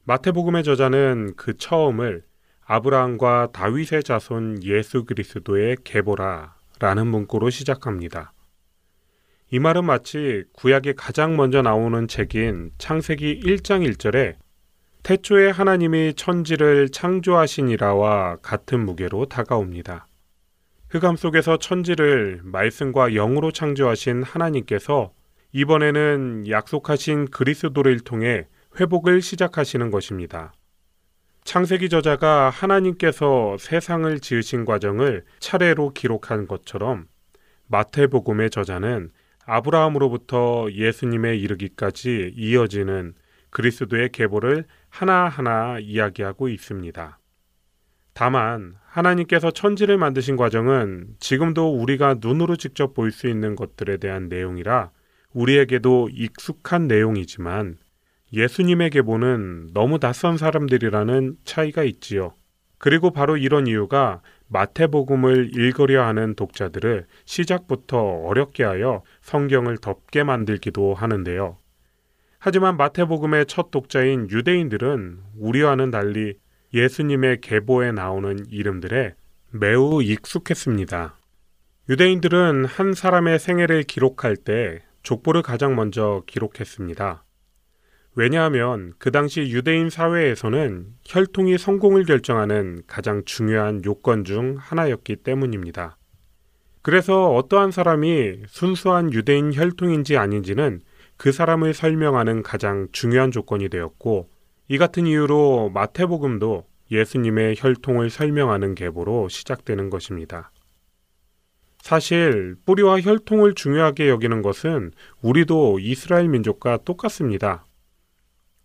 마태복음의 저자는 그 처음을 아브라함과 다윗의 자손 예수 그리스도의 계보라라는 문구로 시작합니다. 이 말은 마치 구약에 가장 먼저 나오는 책인 창세기 1장 1절에 태초에 하나님이 천지를 창조하시니라와 같은 무게로 다가옵니다. 흑암 속에서 천지를 말씀과 영으로 창조하신 하나님께서 이번에는 약속하신 그리스도를 통해 회복을 시작하시는 것입니다. 창세기 저자가 하나님께서 세상을 지으신 과정을 차례로 기록한 것처럼 마태복음의 저자는 아브라함으로부터 예수님에 이르기까지 이어지는 그리스도의 계보를 하나하나 이야기하고 있습니다. 다만 하나님께서 천지를 만드신 과정은 지금도 우리가 눈으로 직접 볼 수 있는 것들에 대한 내용이라 우리에게도 익숙한 내용이지만 예수님의 계보는 너무 낯선 사람들이라는 차이가 있지요. 그리고 바로 이런 이유가 마태복음을 읽으려 하는 독자들을 시작부터 어렵게 하여 성경을 덮게 만들기도 하는데요. 하지만 마태복음의 첫 독자인 유대인들은 우리와는 달리 예수님의 계보에 나오는 이름들에 매우 익숙했습니다. 유대인들은 한 사람의 생애를 기록할 때 족보를 가장 먼저 기록했습니다. 왜냐하면 그 당시 유대인 사회에서는 혈통이 성공을 결정하는 가장 중요한 요건 중 하나였기 때문입니다. 그래서 어떠한 사람이 순수한 유대인 혈통인지 아닌지는 그 사람을 설명하는 가장 중요한 조건이 되었고 이 같은 이유로 마태복음도 예수님의 혈통을 설명하는 계보로 시작되는 것입니다. 사실 뿌리와 혈통을 중요하게 여기는 것은 우리도 이스라엘 민족과 똑같습니다.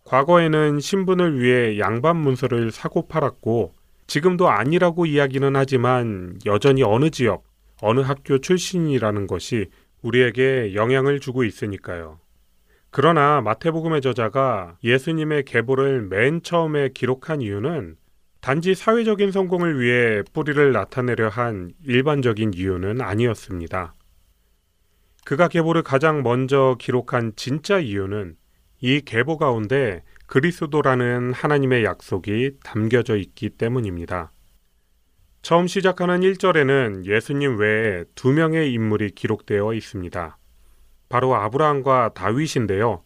과거에는 신분을 위해 양반 문서를 사고 팔았고 지금도 아니라고 이야기는 하지만 여전히 어느 지역, 어느 학교 출신이라는 것이 우리에게 영향을 주고 있으니까요. 그러나 마태복음의 저자가 예수님의 계보를 맨 처음에 기록한 이유는 단지 사회적인 성공을 위해 뿌리를 나타내려 한 일반적인 이유는 아니었습니다. 그가 계보를 가장 먼저 기록한 진짜 이유는 이 계보 가운데 그리스도라는 하나님의 약속이 담겨져 있기 때문입니다. 처음 시작하는 1절에는 예수님 외에 두 명의 인물이 기록되어 있습니다. 바로 아브라함과 다윗인데요.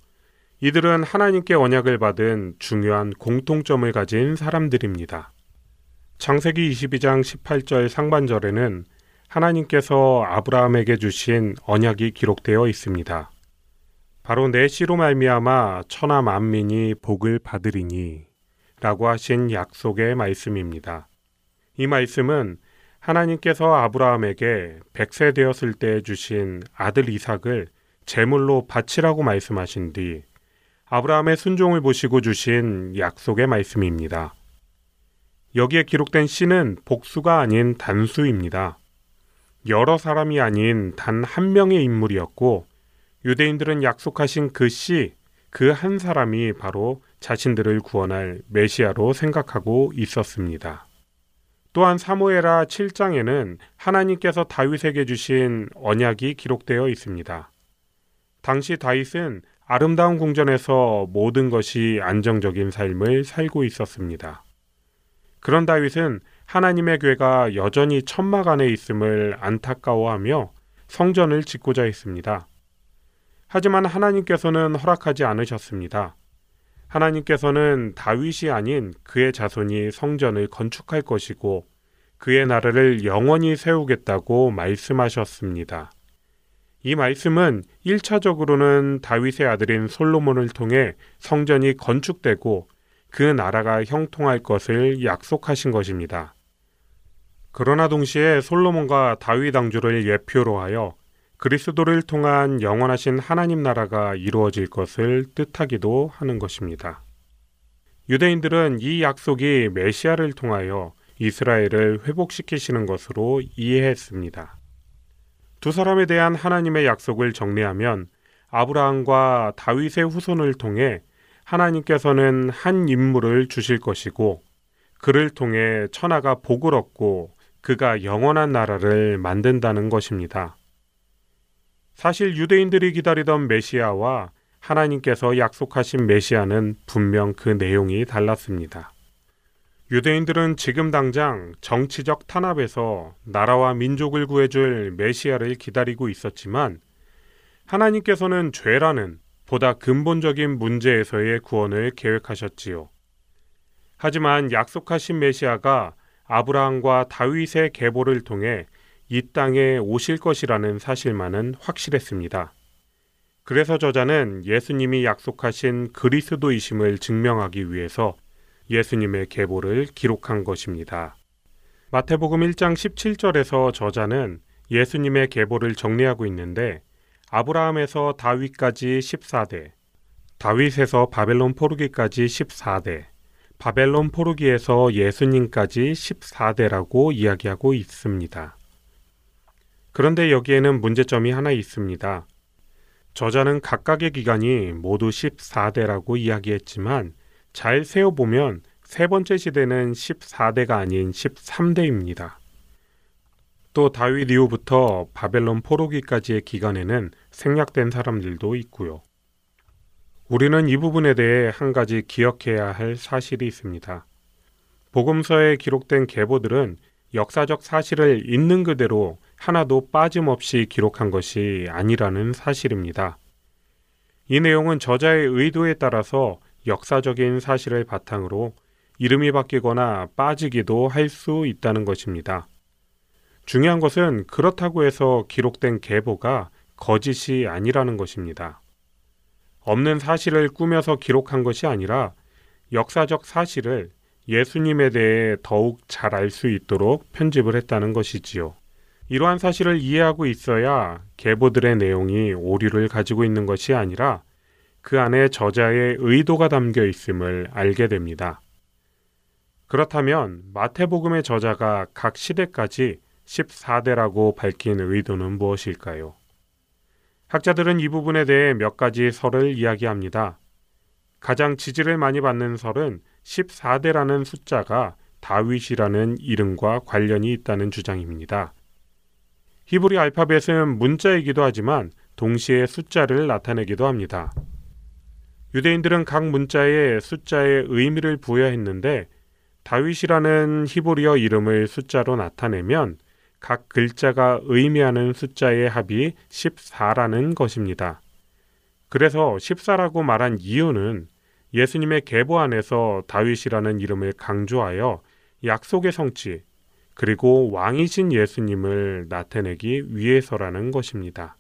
이들은 하나님께 언약을 받은 중요한 공통점을 가진 사람들입니다. 창세기 22장 18절 상반절에는 하나님께서 아브라함에게 주신 언약이 기록되어 있습니다. 바로 내 씨로 말미암아 천하 만민이 복을 받으리니 라고 하신 약속의 말씀입니다. 이 말씀은 하나님께서 아브라함에게 100세 되었을 때 주신 아들 이삭을 제물로 바치라고 말씀하신 뒤 아브라함의 순종을 보시고 주신 약속의 말씀입니다. 여기에 기록된 씨는 복수가 아닌 단수입니다. 여러 사람이 아닌 단 한 명의 인물이었고 유대인들은 약속하신 그 씨, 그 한 사람이 바로 자신들을 구원할 메시아로 생각하고 있었습니다. 또한 사무에라 7장에는 하나님께서 다윗에게 주신 언약이 기록되어 있습니다. 당시 다윗은 아름다운 궁전에서 모든 것이 안정적인 삶을 살고 있었습니다. 그런 다윗은 하나님의 괴가 여전히 천막 안에 있음을 안타까워하며 성전을 짓고자 했습니다. 하지만 하나님께서는 허락하지 않으셨습니다. 하나님께서는 다윗이 아닌 그의 자손이 성전을 건축할 것이고 그의 나라를 영원히 세우겠다고 말씀하셨습니다. 이 말씀은 1차적으로는 다윗의 아들인 솔로몬을 통해 성전이 건축되고 그 나라가 형통할 것을 약속하신 것입니다. 그러나 동시에 솔로몬과 다윗 왕조를 예표로 하여 그리스도를 통한 영원하신 하나님 나라가 이루어질 것을 뜻하기도 하는 것입니다. 유대인들은 이 약속이 메시아를 통하여 이스라엘을 회복시키시는 것으로 이해했습니다. 두 사람에 대한 하나님의 약속을 정리하면 아브라함과 다윗의 후손을 통해 하나님께서는 한 인물을 주실 것이고 그를 통해 천하가 복을 얻고 그가 영원한 나라를 만든다는 것입니다. 사실 유대인들이 기다리던 메시아와 하나님께서 약속하신 메시아는 분명 그 내용이 달랐습니다. 유대인들은 지금 당장 정치적 탄압에서 나라와 민족을 구해줄 메시아를 기다리고 있었지만 하나님께서는 죄라는 보다 근본적인 문제에서의 구원을 계획하셨지요. 하지만 약속하신 메시아가 아브라함과 다윗의 계보를 통해 이 땅에 오실 것이라는 사실만은 확실했습니다. 그래서 저자는 예수님이 약속하신 그리스도이심을 증명하기 위해서 예수님의 계보를 기록한 것입니다. 마태복음 1장 17절에서 저자는 예수님의 계보를 정리하고 있는데 아브라함에서 다윗까지 14대, 다윗에서 바벨론 포르기까지 14대, 바벨론 포르기에서 예수님까지 14대라고 이야기하고 있습니다. 그런데 여기에는 문제점이 하나 있습니다. 저자는 각각의 기간이 모두 14대라고 이야기했지만 잘 세어보면 세 번째 시대는 14대가 아닌 13대입니다. 또 다윗 이후부터 바벨론 포로기까지의 기간에는 생략된 사람들도 있고요. 우리는 이 부분에 대해 한 가지 기억해야 할 사실이 있습니다. 복음서에 기록된 계보들은 역사적 사실을 있는 그대로 하나도 빠짐없이 기록한 것이 아니라는 사실입니다. 이 내용은 저자의 의도에 따라서 역사적인 사실을 바탕으로 이름이 바뀌거나 빠지기도 할 수 있다는 것입니다. 중요한 것은 그렇다고 해서 기록된 계보가 거짓이 아니라는 것입니다. 없는 사실을 꾸며서 기록한 것이 아니라 역사적 사실을 예수님에 대해 더욱 잘 알 수 있도록 편집을 했다는 것이지요. 이러한 사실을 이해하고 있어야 계보들의 내용이 오류를 가지고 있는 것이 아니라 그 안에 저자의 의도가 담겨 있음을 알게 됩니다. 그렇다면 마태복음의 저자가 각 시대까지 14대라고 밝힌 의도는 무엇일까요? 학자들은 이 부분에 대해 몇 가지 설을 이야기합니다. 가장 지지를 많이 받는 설은 14대라는 숫자가 다윗이라는 이름과 관련이 있다는 주장입니다. 히브리 알파벳은 문자이기도 하지만 동시에 숫자를 나타내기도 합니다. 유대인들은 각 문자에 숫자의 의미를 부여했는데 다윗이라는 히브리어 이름을 숫자로 나타내면 각 글자가 의미하는 숫자의 합이 14라는 것입니다. 그래서 십사라고 말한 이유는 예수님의 계보 안에서 다윗이라는 이름을 강조하여 약속의 성취, 그리고 왕이신 예수님을 나타내기 위해서라는 것입니다.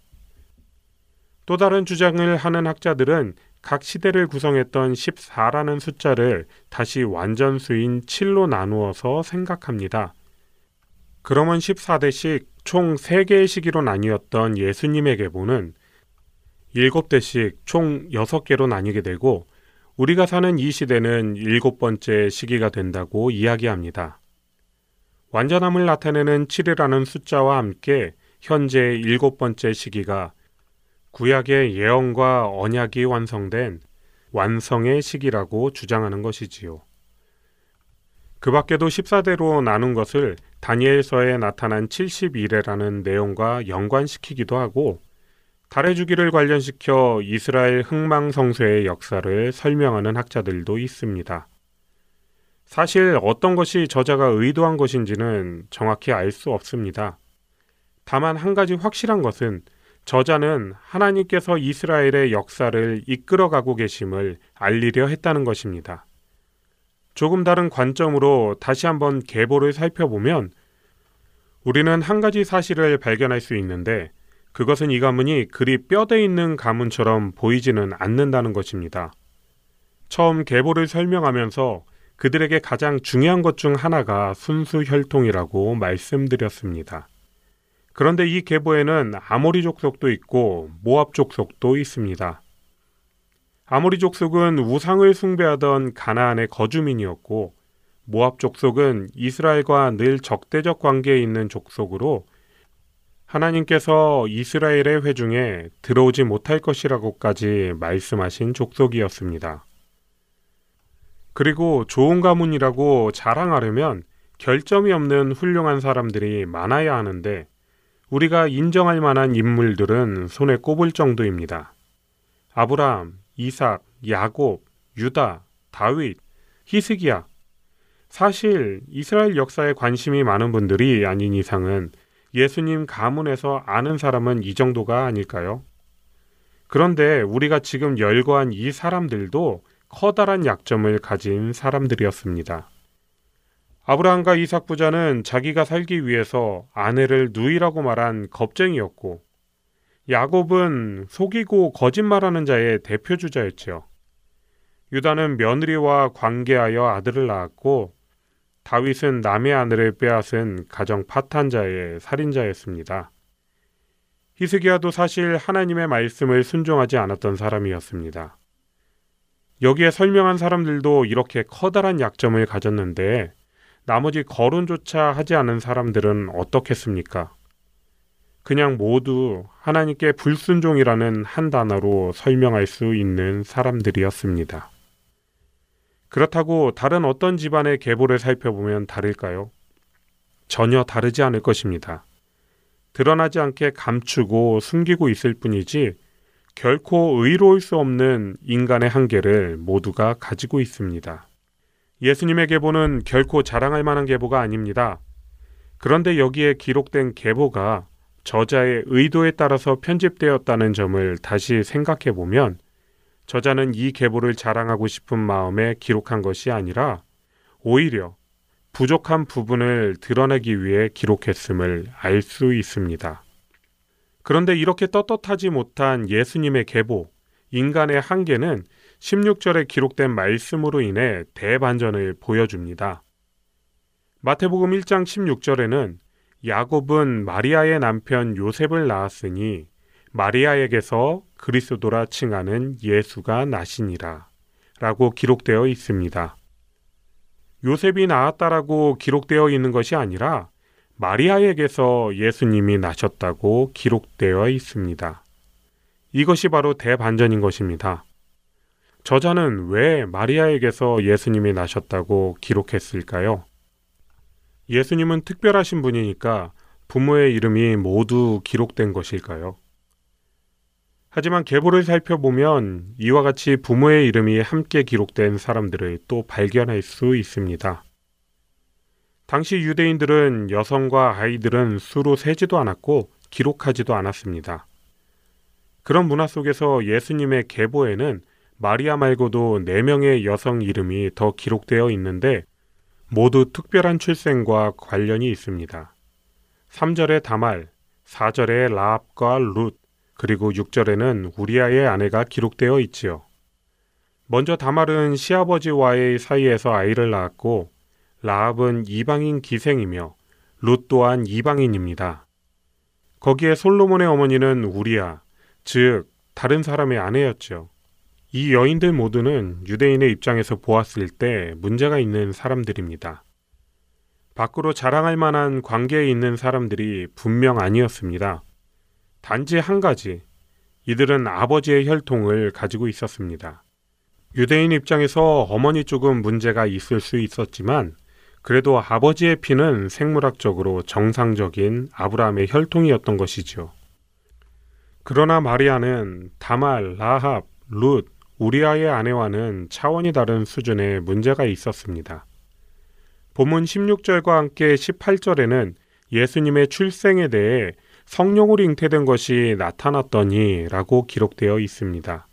또 다른 주장을 하는 학자들은 각 시대를 구성했던 14라는 숫자를 다시 완전수인 7로 나누어서 생각합니다. 그러면 14대씩 총 3개의 시기로 나뉘었던 예수님의 계보는 7대씩 총 6개로 나뉘게 되고 우리가 사는 이 시대는 일곱 번째 시기가 된다고 이야기합니다. 완전함을 나타내는 7이라는 숫자와 함께 현재 일곱 번째 시기가 구약의 예언과 언약이 완성된 완성의 시기라고 주장하는 것이지요. 그 밖에도 14대로 나눈 것을 다니엘서에 나타난 71회라는 내용과 연관시키기도 하고 달의 주기를 관련시켜 이스라엘 흥망성쇠의 역사를 설명하는 학자들도 있습니다. 사실 어떤 것이 저자가 의도한 것인지는 정확히 알 수 없습니다. 다만 한 가지 확실한 것은 저자는 하나님께서 이스라엘의 역사를 이끌어가고 계심을 알리려 했다는 것입니다. 조금 다른 관점으로 다시 한번 계보를 살펴보면 우리는 한 가지 사실을 발견할 수 있는데 그것은 이 가문이 그리 뼈대 있는 가문처럼 보이지는 않는다는 것입니다. 처음 계보를 설명하면서 그들에게 가장 중요한 것 중 하나가 순수 혈통이라고 말씀드렸습니다. 그런데 이 계보에는 아모리 족속도 있고 모압 족속도 있습니다. 아모리 족속은 우상을 숭배하던 가나안의 거주민이었고 모압 족속은 이스라엘과 늘 적대적 관계에 있는 족속으로 하나님께서 이스라엘의 회중에 들어오지 못할 것이라고까지 말씀하신 족속이었습니다. 그리고 좋은 가문이라고 자랑하려면 결점이 없는 훌륭한 사람들이 많아야 하는데 우리가 인정할 만한 인물들은 손에 꼽을 정도입니다. 아브라함, 이삭, 야곱, 유다, 다윗, 히스기야. 사실 이스라엘 역사에 관심이 많은 분들이 아닌 이상은 예수님 가문에서 아는 사람은 이 정도가 아닐까요? 그런데 우리가 지금 열거한 이 사람들도 커다란 약점을 가진 사람들이었습니다. 아브라함과 이삭 부자는 자기가 살기 위해서 아내를 누이라고 말한 겁쟁이였고 야곱은 속이고 거짓말하는 자의 대표 주자였지요. 유다는 며느리와 관계하여 아들을 낳았고 다윗은 남의 아내를 빼앗은 가정 파탄자의 살인자였습니다. 히스기야도 사실 하나님의 말씀을 순종하지 않았던 사람이었습니다. 여기에 설명한 사람들도 이렇게 커다란 약점을 가졌는데 나머지 거론조차 하지 않은 사람들은 어떻겠습니까? 그냥 모두 하나님께 불순종이라는 한 단어로 설명할 수 있는 사람들이었습니다. 그렇다고 다른 어떤 집안의 계보를 살펴보면 다를까요? 전혀 다르지 않을 것입니다. 드러나지 않게 감추고 숨기고 있을 뿐이지 결코 의로울 수 없는 인간의 한계를 모두가 가지고 있습니다. 예수님의 계보는 결코 자랑할 만한 계보가 아닙니다. 그런데 여기에 기록된 계보가 저자의 의도에 따라서 편집되었다는 점을 다시 생각해 보면 저자는 이 계보를 자랑하고 싶은 마음에 기록한 것이 아니라 오히려 부족한 부분을 드러내기 위해 기록했음을 알 수 있습니다. 그런데 이렇게 떳떳하지 못한 예수님의 계보, 인간의 한계는 16절에 기록된 말씀으로 인해 대반전을 보여줍니다. 마태복음 1장 16절에는 야곱은 마리아의 남편 요셉을 낳았으니 마리아에게서 그리스도라 칭하는 예수가 나시니라 라고 기록되어 있습니다. 요셉이 낳았다라고 기록되어 있는 것이 아니라 마리아에게서 예수님이 나셨다고 기록되어 있습니다. 이것이 바로 대반전인 것입니다. 저자는 왜 마리아에게서 예수님이 나셨다고 기록했을까요? 예수님은 특별하신 분이니까 부모의 이름이 모두 기록된 것일까요? 하지만 계보를 살펴보면 이와 같이 부모의 이름이 함께 기록된 사람들을 또 발견할 수 있습니다. 당시 유대인들은 여성과 아이들은 수로 세지도 않았고 기록하지도 않았습니다. 그런 문화 속에서 예수님의 계보에는 마리아 말고도 네명의 여성 이름이 더 기록되어 있는데 모두 특별한 출생과 관련이 있습니다. 3절에 다말, 4절에 라합과 룻, 그리고 6절에는 우리아의 아내가 기록되어 있지요. 먼저 다말은 시아버지와의 사이에서 아이를 낳았고 라합은 이방인 기생이며 룻 또한 이방인입니다. 거기에 솔로몬의 어머니는 우리아, 즉 다른 사람의 아내였죠. 이 여인들 모두는 유대인의 입장에서 보았을 때 문제가 있는 사람들입니다. 밖으로 자랑할 만한 관계에 있는 사람들이 분명 아니었습니다. 단지 한 가지, 이들은 아버지의 혈통을 가지고 있었습니다. 유대인 입장에서 어머니 쪽은 문제가 있을 수 있었지만 그래도 아버지의 피는 생물학적으로 정상적인 아브라함의 혈통이었던 것이죠. 그러나 마리아는 다말, 라합, 룻, 우리아의 아내와는 차원이 다른 수준의 문제가 있었습니다. 본문 16절과 함께 18절에는 예수님의 출생에 대해 성령으로 잉태된 것이 나타났더니 라고 기록되어 있습니다.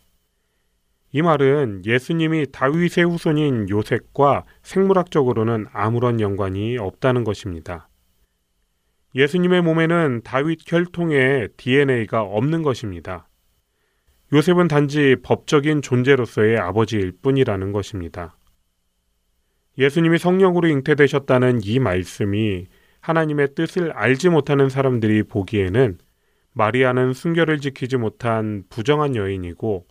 이 말은 예수님이 다윗의 후손인 요셉과 생물학적으로는 아무런 연관이 없다는 것입니다. 예수님의 몸에는 다윗 혈통의 DNA가 없는 것입니다. 요셉은 단지 법적인 존재로서의 아버지일 뿐이라는 것입니다. 예수님이 성령으로 잉태되셨다는 이 말씀이 하나님의 뜻을 알지 못하는 사람들이 보기에는 마리아는 순결을 지키지 못한 부정한 여인이고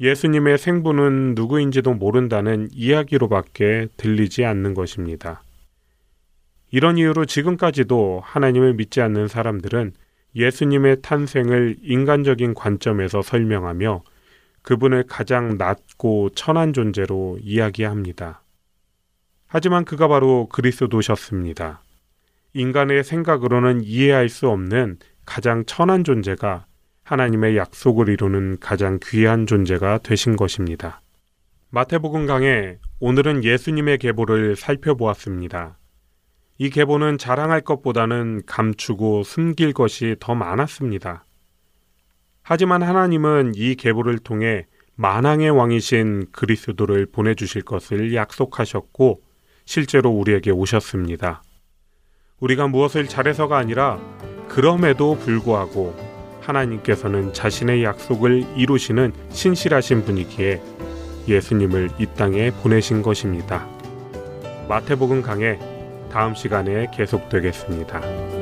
예수님의 생부는 누구인지도 모른다는 이야기로밖에 들리지 않는 것입니다. 이런 이유로 지금까지도 하나님을 믿지 않는 사람들은 예수님의 탄생을 인간적인 관점에서 설명하며 그분을 가장 낮고 천한 존재로 이야기합니다. 하지만 그가 바로 그리스도셨습니다. 인간의 생각으로는 이해할 수 없는 가장 천한 존재가 하나님의 약속을 이루는 가장 귀한 존재가 되신 것입니다. 마태복음 강에 오늘은 예수님의 계보를 살펴보았습니다. 이 계보는 자랑할 것보다는 감추고 숨길 것이 더 많았습니다. 하지만 하나님은 이 계보를 통해 만왕의 왕이신 그리스도를 보내주실 것을 약속하셨고 실제로 우리에게 오셨습니다. 우리가 무엇을 잘해서가 아니라 그럼에도 불구하고 하나님께서는 자신의 약속을 이루시는 신실하신 분이기에 예수님을 이 땅에 보내신 것입니다. 마태복음 강해 다음 시간에 계속되겠습니다.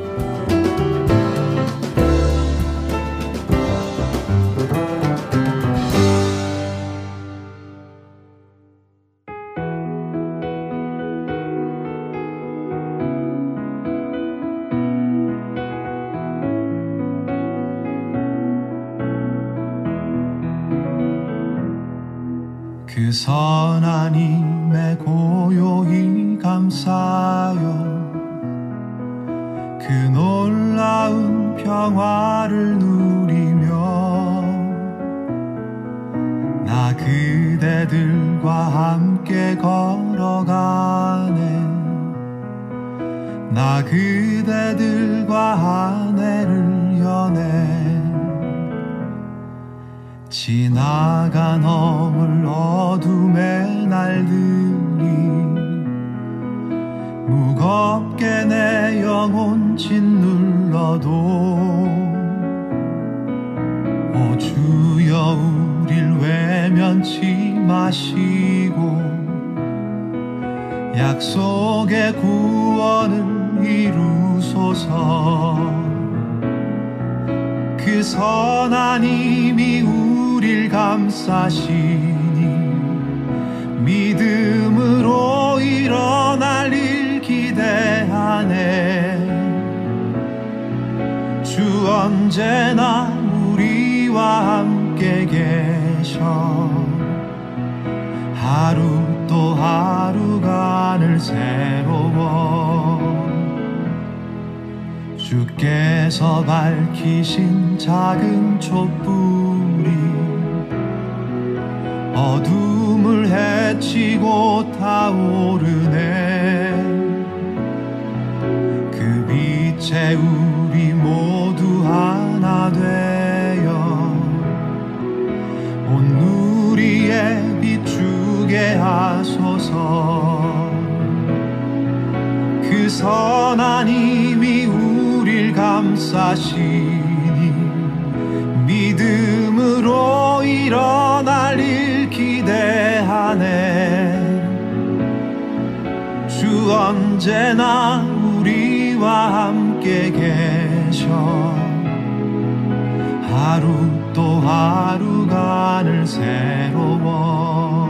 타오르네. 그 빛에 우리 모두 하나 되어 온 우리의 비추게 하소서. 그 선한 힘이 우릴 감싸시니 믿음으로 일어날 일 기대 언제나 우리와 함께 계셔. 하루 또 하루가 늘 새로워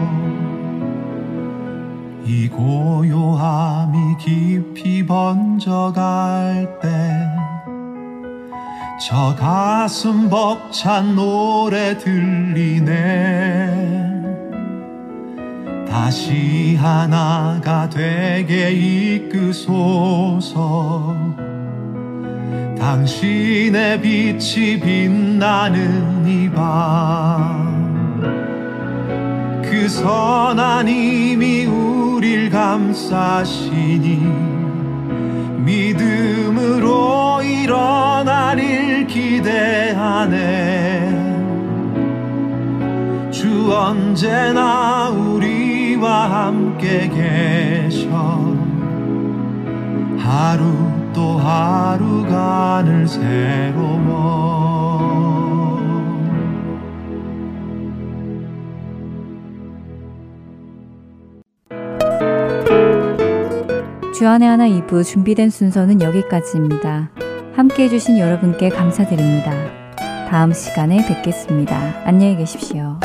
이 고요함이 깊이 번져갈 때 저 가슴 벅찬 노래 들리네 다시 하나가 되게 이끄소서. 당신의 빛이 빛나는 이밤그 선한 힘이 우릴 감싸시니 믿음으로 일어날 일 기대하네. 주 언제나 우리와 함께 계셔 하루 또 하루가 늘 새로워 주안의 하나 2부 준비된 순서는 여기까지입니다. 함께 해주신 여러분께 감사드립니다. 다음 시간에 뵙겠습니다. 안녕히 계십시오.